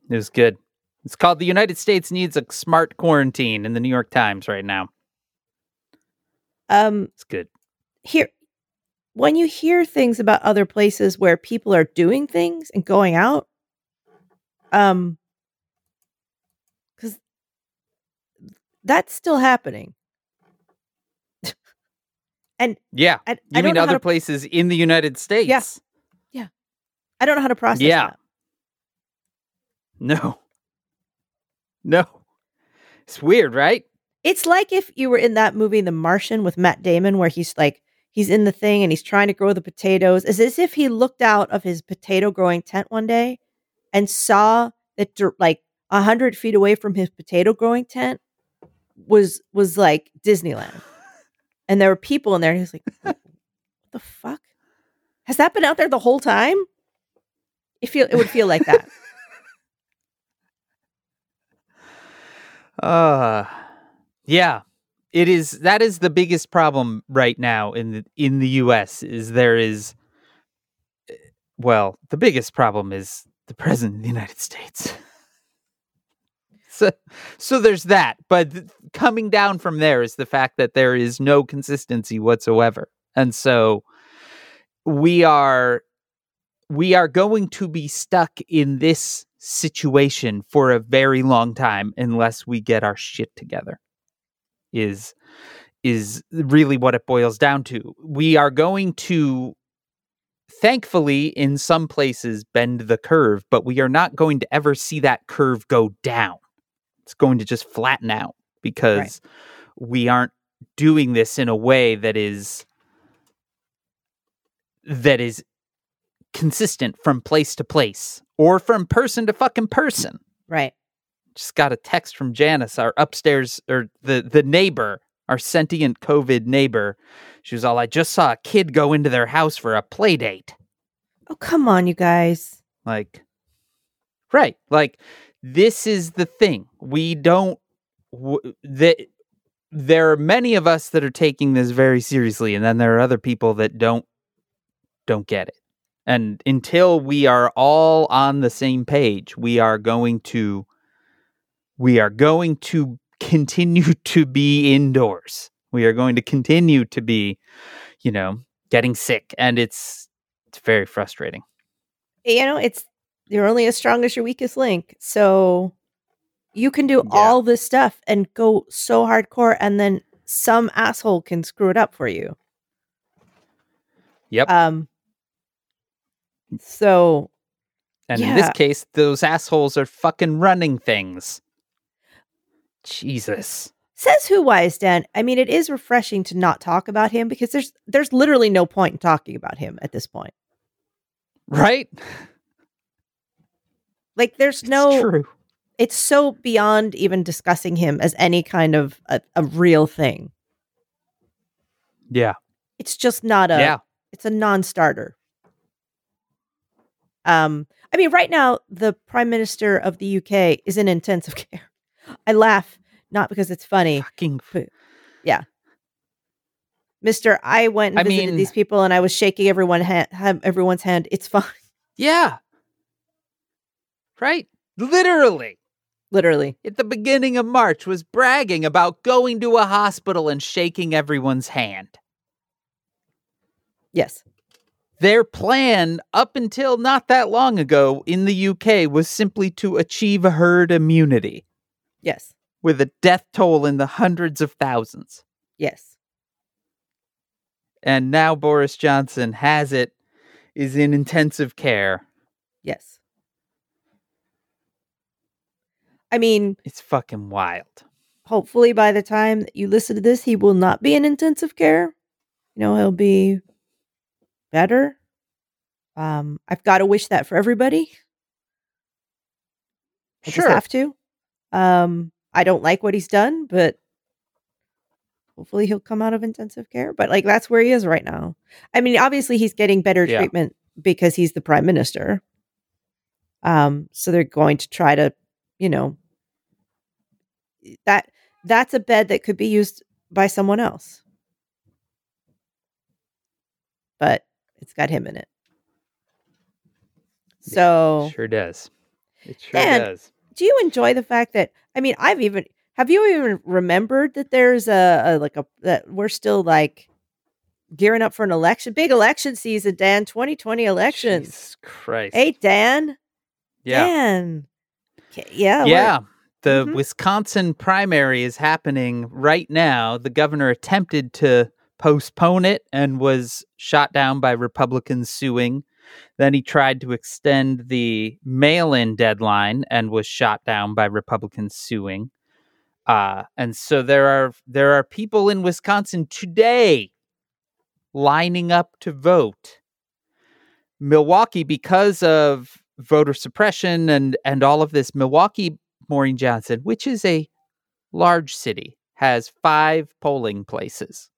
it was good. It's called The United States Needs a Smart Quarantine in the New York Times right now. Um it's good. Here when you hear things about other places where people are doing things and going out, um cuz that's still happening. And yeah, I, you I mean other to, places in the United States? Yes. Yeah. yeah. I don't know how to process yeah. that. No. No. It's weird, right? It's like if you were in that movie The Martian with Matt Damon where he's like he's in the thing and he's trying to grow the potatoes. It's as if he looked out of his potato growing tent one day and saw that like a hundred feet away from his potato growing tent was was like Disneyland. And there were people in there. He's like, what the fuck? Has that been out there the whole time? It feel it would feel like that. Uh yeah. It is that is the biggest problem right now in the in the US is there is eh, well, the biggest problem is the president of the United States. So so there's that, but th- coming down from there is the fact that there is no consistency whatsoever. And so we are we are going to be stuck in this situation for a very long time unless we get our shit together is is really what it boils down to we are going to thankfully in some places bend the curve but we are not going to ever see that curve go down it's going to just flatten out because right. we aren't doing this in a way that is that is consistent from place to place or from person to fucking person. Right. Just got a text from Janice, our upstairs or the the neighbor, our sentient COVID neighbor. She was all, I just saw a kid go into their house for a play date. Oh, come on, you guys. Like, right. Like, this is the thing. We don't, w- that there are many of us that are taking this very seriously, and then there are other people that don't, don't get it. And until we are all on the same page, we are going to we are going to continue to be indoors. We are going to continue to be, you know, getting sick and it's it's very frustrating. You know, it's you're only as strong as your weakest link. So you can do yeah. all this stuff and go so hardcore and then some asshole can screw it up for you. Yep. Um so, and yeah. in this case, those assholes are fucking running things. Jesus. Says who wise Dan. I mean, it is refreshing to not talk about him because there's there's literally no point in talking about him at this point. Right? Like there's It's no true. it's so beyond even discussing him as any kind of a, a real thing. Yeah. It's just not a yeah. it's a non-starter. Um I mean right now the prime minister of the UK is in intensive care. I laugh not because it's funny. Fucking Mr. I went and I visited mean- these people and I was shaking everyone ha- everyone's hand. It's fine. Yeah. Right? Literally. Literally. At the beginning of March was bragging about going to a hospital and shaking everyone's hand. Yes. Their plan up until not that long ago in the UK was simply to achieve herd immunity Yes. with a death toll in the hundreds of thousands. Yes. And now Boris Johnson has it, is in intensive care. Yes. I mean, It's fucking wild. hopefully by the time that you listen to this, he will not be in intensive care. You know, he'll be better. Um, I've got to wish that for everybody. I Sure. just have to. Um, I don't like what he's done, but hopefully he'll come out of intensive care. But like that's where he is right now. I mean, obviously he's getting better Yeah. treatment because he's the prime minister. Um, so they're going to try to, you know, that that's a bed that could be used by someone else. But it's got him in it. So Sure does. It sure And- does. do you enjoy the fact that I mean I've even have you even remembered that there's a, a like a that we're still like gearing up for an election big election season Dan 2020 elections Jesus Christ. hey Dan yeah. Dan yeah Yeah. The Mhm. Wisconsin primary is happening right now. The governor attempted to postpone it and was shot down by Republicans suing. Then he tried to extend the mail in deadline and was shot down by Republicans suing. Uh, and so there are there are people in Wisconsin today lining up to vote. Milwaukee, because of voter suppression and and all of this, Milwaukee, Maureen Johnson, which is a large city, has five polling places.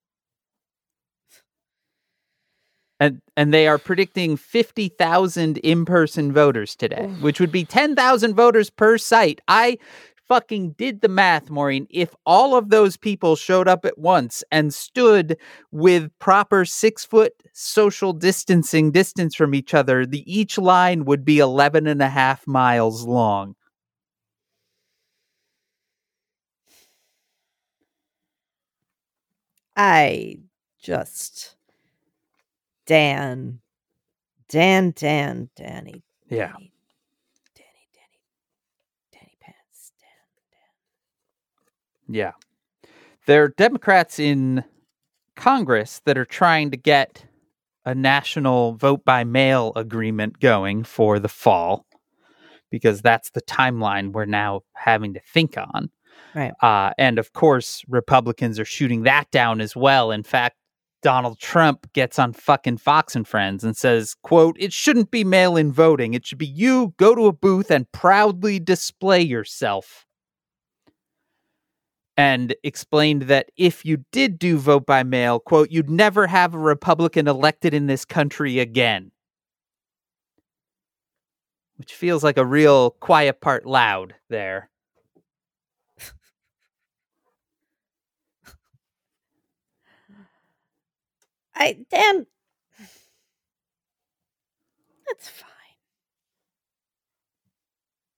And and they are predicting 50,000 in-person voters today, which would be 10,000 voters per site. I fucking did the math, Maureen. If all of those people showed up at once and stood with proper six foot social distancing distance from each other, the each line would be 11 and a half miles long. I just Dan Dan Dan Danny Yeah. Danny Danny Danny Danny Pants Dan Yeah. There are Democrats in Congress that are trying to get a national vote by mail agreement going for the fall because that's the timeline we're now having to think on. Right. Uh, and of course, Republicans are shooting that down as well. In fact, Donald Trump gets on fucking Fox and Friends and says, quote, it shouldn't be mail in voting. It should be you go to a booth and proudly display yourself and explained that if you did do vote by mail, quote, you'd never have a Republican elected in this country again. Which feels like a real quiet part loud there. I Dan That's fine.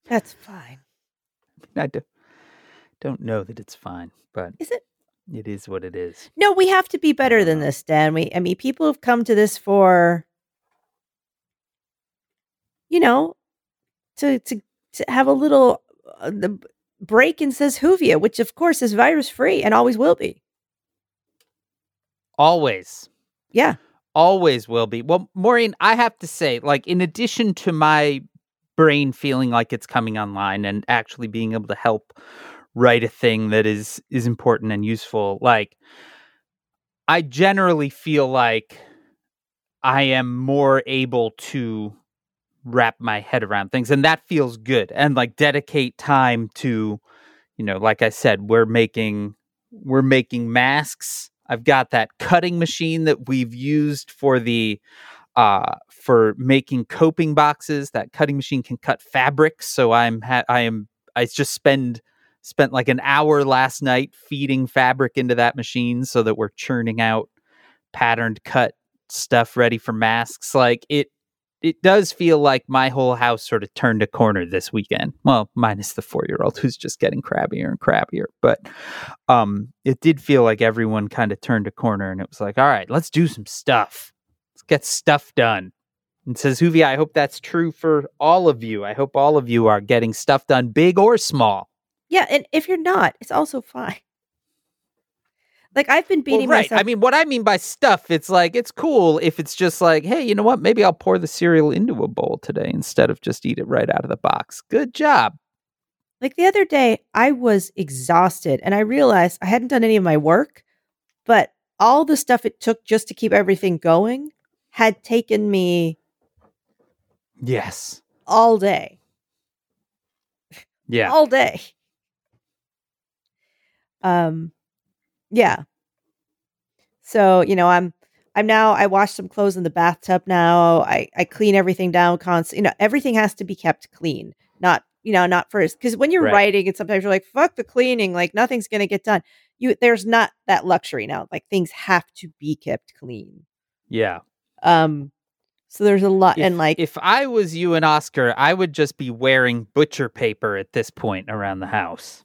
That's fine. I do, don't know that it's fine, but Is it? it is what it is. No, we have to be better than this, Dan. We I mean people have come to this for you know to to to have a little uh, the break in says Hoovia, which of course is virus free and always will be. Always. Yeah. always will be. Well, Maureen, I have to say, like, in addition to my brain feeling like it's coming online and actually being able to help write a thing that is is important and useful, like, I generally feel like I am more able to wrap my head around things and that feels good and like dedicate time to you know like i said we're making we're making masks i've got that cutting machine that we've used for the uh for making coping boxes. That cutting machine can cut fabric so i'm ha- i am i just spend spent like an hour last night feeding fabric into that machine so that we're churning out patterned cut stuff ready for masks. Like it it does feel like my whole house sort of turned a corner this weekend. Well, minus the four year old who's just getting crabbier and crabbier. But um, it did feel like everyone kind of turned a corner and it was like, all right, let's do some stuff. Let's get stuff done. And says Hoovy, I hope that's true for all of you. I hope all of you are getting stuff done, big or small. Yeah, and if you're not, it's also fine. Like I've been beating well, right. myself. I mean, what I mean by stuff, it's like it's cool if it's just like, hey, you know what? Maybe I'll pour the cereal into a bowl today instead of just eat it right out of the box. Good job. Like the other day, I was exhausted and I realized I hadn't done any of my work, but all the stuff it took just to keep everything going had taken me Yes. all day. Yeah. All day. Um yeah. So, you know, I'm I'm now I wash some clothes in the bathtub now. I I clean everything down constantly. You know, everything has to be kept clean. Not, you know, not first cuz when you're Right. writing and sometimes you're like fuck the cleaning, like nothing's going to get done. You there's not that luxury now. Like things have to be kept clean. Yeah. Um so there's a lot If, and like if I was you and Oscar, I would just be wearing butcher paper at this point around the house.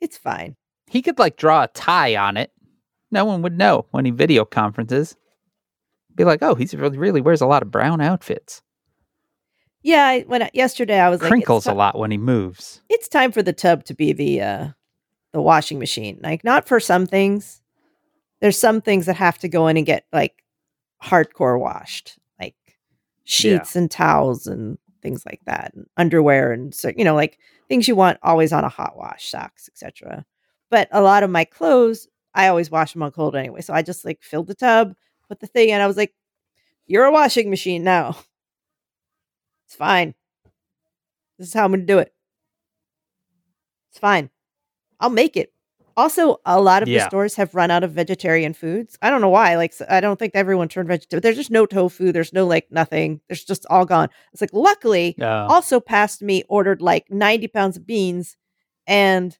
It's fine. He could like draw a tie on it. No one would know when he video conferences. Be like, oh, he's really really wears a lot of brown outfits. Yeah, I, when I, yesterday I was like Crinkles it's a lot when he moves. it's time for the tub to be the uh the washing machine. Like not for some things. There's some things that have to go in and get like hardcore washed, like sheets and towels and things like that, and underwear and so you know like things you want always on a hot wash, socks, etc. But a lot of my clothes, I always wash them on cold anyway. So I just like filled the tub, put the thing in. I was like, "You're a washing machine now. It's fine. This is how I'm going to do it. It's fine. I'll make it. Also, a lot of Yeah. the stores have run out of vegetarian foods. I don't know why. Like, I don't think everyone turned vegetarian. There's just no tofu. There's no like nothing. There's just all gone. It's like, luckily, Uh, also past me ordered like 90 pounds of beans and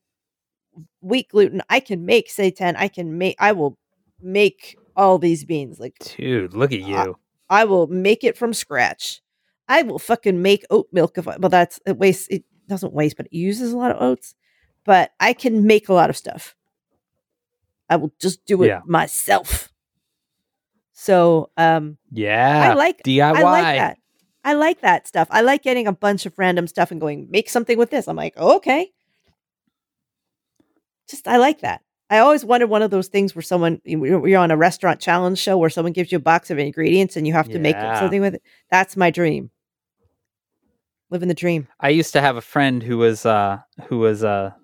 wheat gluten. I can make seitan. I can make, I will make all these beans. Like, dude, look at uh, you. I will make it from scratch. I will fucking make oat milk if I, well, that's it wastes, it doesn't waste, but it uses a lot of oats. But I can make a lot of stuff. I will just do it Yeah. myself. So, um, yeah. I like DIY. I like that. I like that stuff. I like getting a bunch of random stuff and going, make something with this. I'm like, oh, okay. Just, I like that. I always wanted one of those things where someone, you- you're on a restaurant challenge show where someone gives you a box of ingredients and you have to make something with it. That's my dream. Living the dream. I used to have a friend who was uh who was a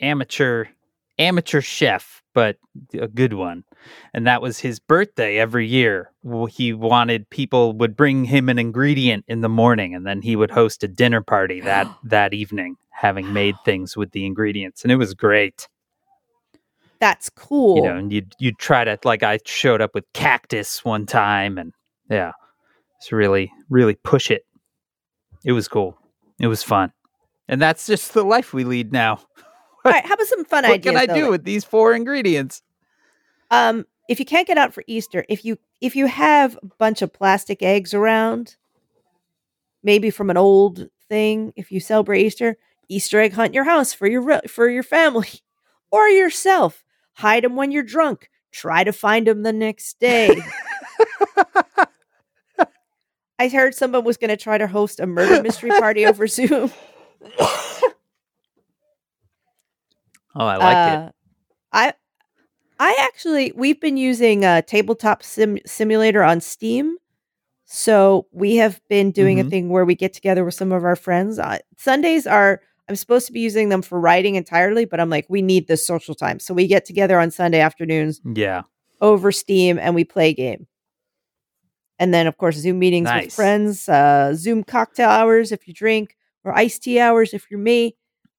amateur amateur chef, but a good one. And that was his birthday every year. He wanted people would bring him an ingredient in the morning and then he would host a dinner party that that evening having made things with the ingredients and it was great. That's cool. You know, and you'd you'd try to like I showed up with cactus one time and yeah. It's really really push it. It was cool. It was fun. And that's just the life we lead now. All right. How about some fun what ideas? can I though? do with these four ingredients? Um, if you can't get out for Easter, if you if you have a bunch of plastic eggs around, maybe from an old thing, if you celebrate Easter, Easter egg hunt your house for your for your family or yourself. Hide them when you're drunk. Try to find them the next day. I heard someone was going to try to host a murder mystery party over Zoom. Oh, I like it. Uh, I I actually we've been using a tabletop sim- simulator on Steam. So we have been doing a Mhm. thing where we get together with some of our friends. Uh, Sundays are I'm supposed to be using them for writing entirely, but I'm like we need this social time. So we get together on Sunday afternoons Yeah. over Steam and we play a game. And then, of course, Zoom meetings with friends, uh, Zoom cocktail hours if you drink, or iced tea hours if you're me.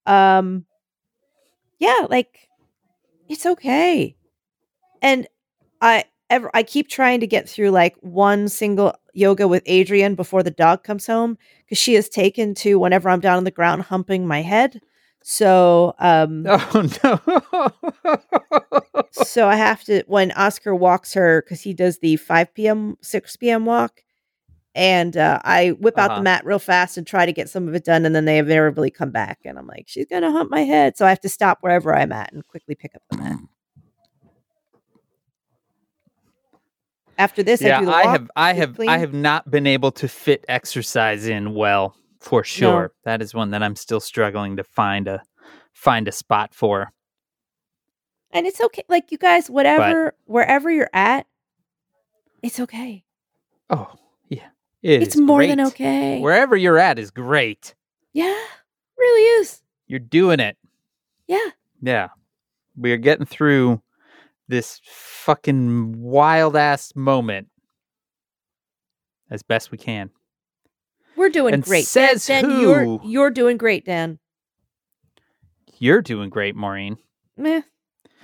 Um, yeah, like it's okay. And I ever I keep trying to get through like one single yoga with Adriene before the dog comes home because she is taken to whenever I'm down on the ground humping my head. So um Oh no. so I have to when Oscar walks her because he does the 5 p.m. 6 p.m. walk, and uh, I whip out Uh-huh. the mat real fast and try to get some of it done, and then they invariably come back, and I'm like, she's gonna hump my head, so I have to stop wherever I'm at and quickly pick up the mat. After this, I yeah, do the I have I have I have not been able to fit exercise in well for sure. That is one that I'm still struggling to find a find a spot for. and it's okay. Like you guys, whatever, wherever you're at, it's okay. Oh, yeah. It it's more than okay. Wherever you're at is great. yeah, really is. You're doing it. Yeah. Yeah. We are getting through this fucking wild ass moment as best we can. We're doing And great. says Dan, Dan, you're who? you're doing great, Dan. You're doing great, Maureen. Meh.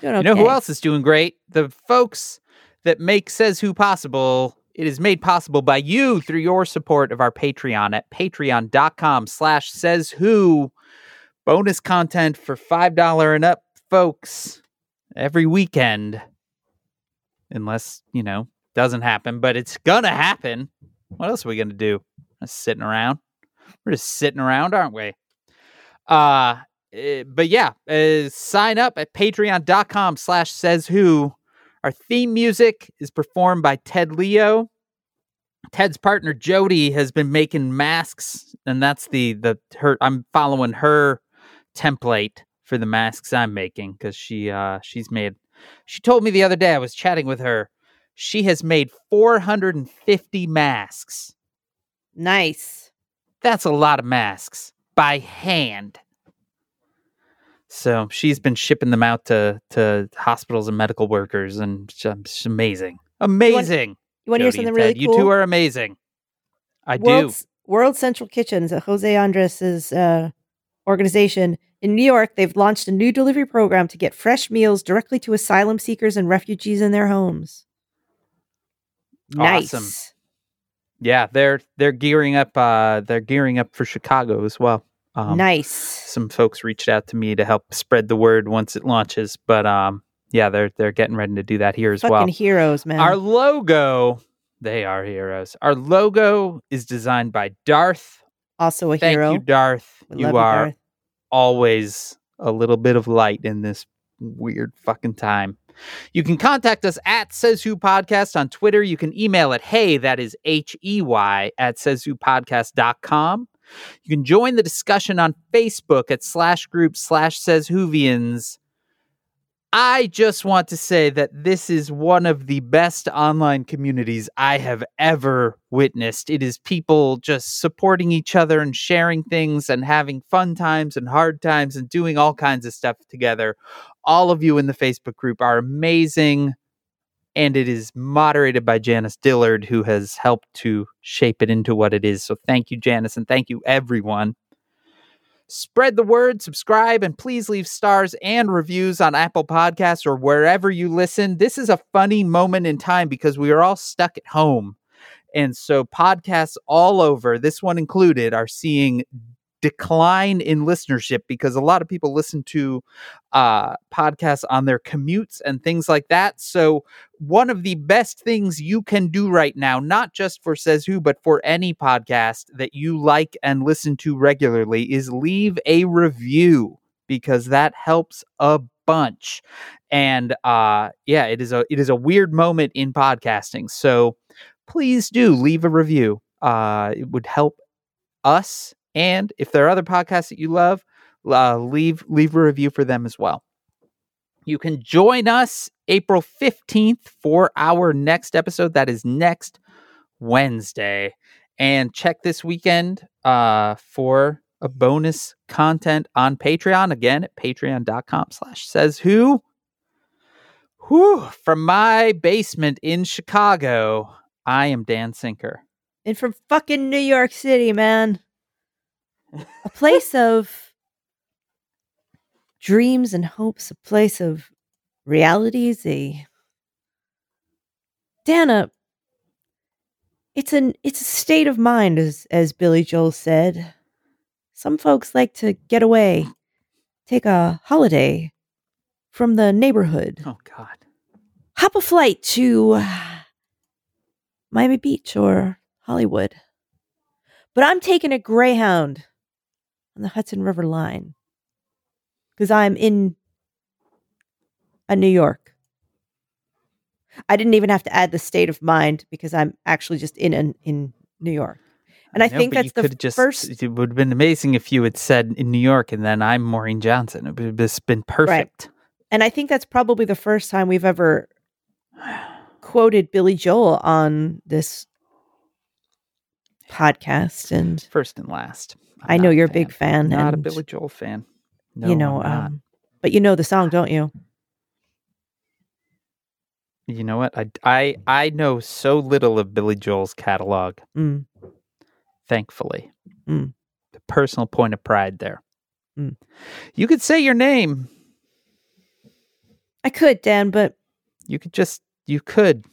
Doing okay. You know who else is doing great? The folks that make Says Who possible. It is made possible by you through your support of our Patreon at patreon.com slash says who. Bonus content for $5 and up, folks, every weekend. Unless, you know, doesn't happen, but it's gonna happen. What else are we gonna do? Just sitting around. We're just sitting around, aren't we? Uh uh, but yeah, uh, sign up at patreon.com slash says who. Our theme music is performed by Ted Leo. Ted's partner Jody has been making masks, and that's the the her. I'm following her template for the masks I'm making because she uh she's made. She told me the other day I was chatting with her. She has made 450 masks. Nice. That's a lot of masks by hand. So she's been shipping them out to to hospitals and medical workers, and it's amazing, amazing. You want to hear something really cool? You two are amazing. I World, do. World Central Kitchens, Jose Andres's uh, organization in New York, they've launched a new delivery program to get fresh meals directly to asylum seekers and refugees in their homes. Nice. Awesome. Yeah, they're they're gearing up. Uh, they're gearing up for Chicago as well. Um, nice. Some folks reached out to me to help spread the word once it launches, but um, yeah, they're they're getting ready to do that here as well. Fucking well. heroes, man. Our logo, they are heroes. Our logo is designed by Darth. also a Thank hero. you, Darth. We you are Darth. always a little bit of light in this weird fucking time. You can contact us at Says Who Podcast on Twitter. You can email it, hey, that is H E Y, at says who podcast.com. You can join the discussion on Facebook at slash group slash says Whovians. I just want to say that this is one of the best online communities I have ever witnessed. It is people just supporting each other and sharing things and having fun times and hard times and doing all kinds of stuff together. All of you in the Facebook group are amazing. And it is moderated by Janice Dillard, who has helped to shape it into what it is. So thank you, Janice, and thank you, everyone. Spread the word, subscribe, and please leave stars and reviews on Apple Podcasts or wherever you listen. This is a funny moment in time because we are all stuck at home. And so podcasts all over, this one included, are seeing decline in listenership because a lot of people listen to uh, podcasts on their commutes and things like that. So, one of the best things you can do right now, not just for Says Who, but for any podcast that you like and listen to regularly, is leave a review because that helps a bunch. And uh, yeah, it is a it is a weird moment in podcasting. So please do leave a review. Uh, it would help us. And if there are other podcasts that you love, uh, leave leave a review for them as well. You can join us April 15th for our next episode. That is next Wednesday. And check this weekend uh, for a bonus content on Patreon. Again, at patreon.com slash says who. Whew, from my basement in Chicago, I am Dan Sinker. And from fucking New York City, man. A place of dreams and hopes, a place of realities, a Dana. It's an it's a state of mind, as as Billy Joel said. Some folks like to get away, take a holiday from the neighborhood, Oh God. hop a flight to Miami Beach or Hollywood. But I'm taking a Greyhound on the Hudson River line because I'm in a New York. I didn't even have to add the state of mind because I'm actually just in an, in New York. And I, know, think that's the just, first It would have been amazing if you had said in New York, and then I'm Maureen Johnson. It would have just been perfect. and I think that's probably the first time we've ever quoted Billy Joel on this podcast and First and last. I'm know you're a big fan Not a Billy Joel fan. No, you know um but you know the song, don't you? you know what? I, I I know so little of Billy Joel's catalog. Mm. Thankfully, Mm. the personal point of pride there. Mm. You could say your name. I could, Dan, but You could just. You could.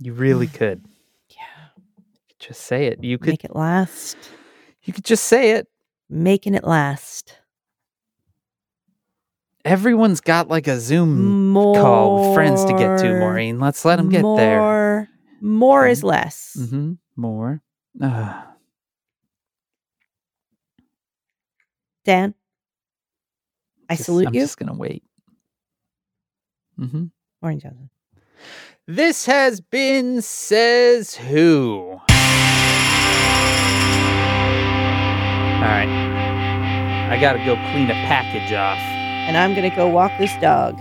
You really could. yeah, Just say it. You could. make it last. You could just say it. Making it last. Everyone's got like a Zoom More call with friends to get to, Maureen. Let's let them get more, there. More is less. Mm-hmm. More. Dan, I Just- salute I'm you. just gonna wait. Mm-hmm. Maureen Johnson. This has been Says Who. All right. I gotta go clean a package off. And I'm to go walk this dog.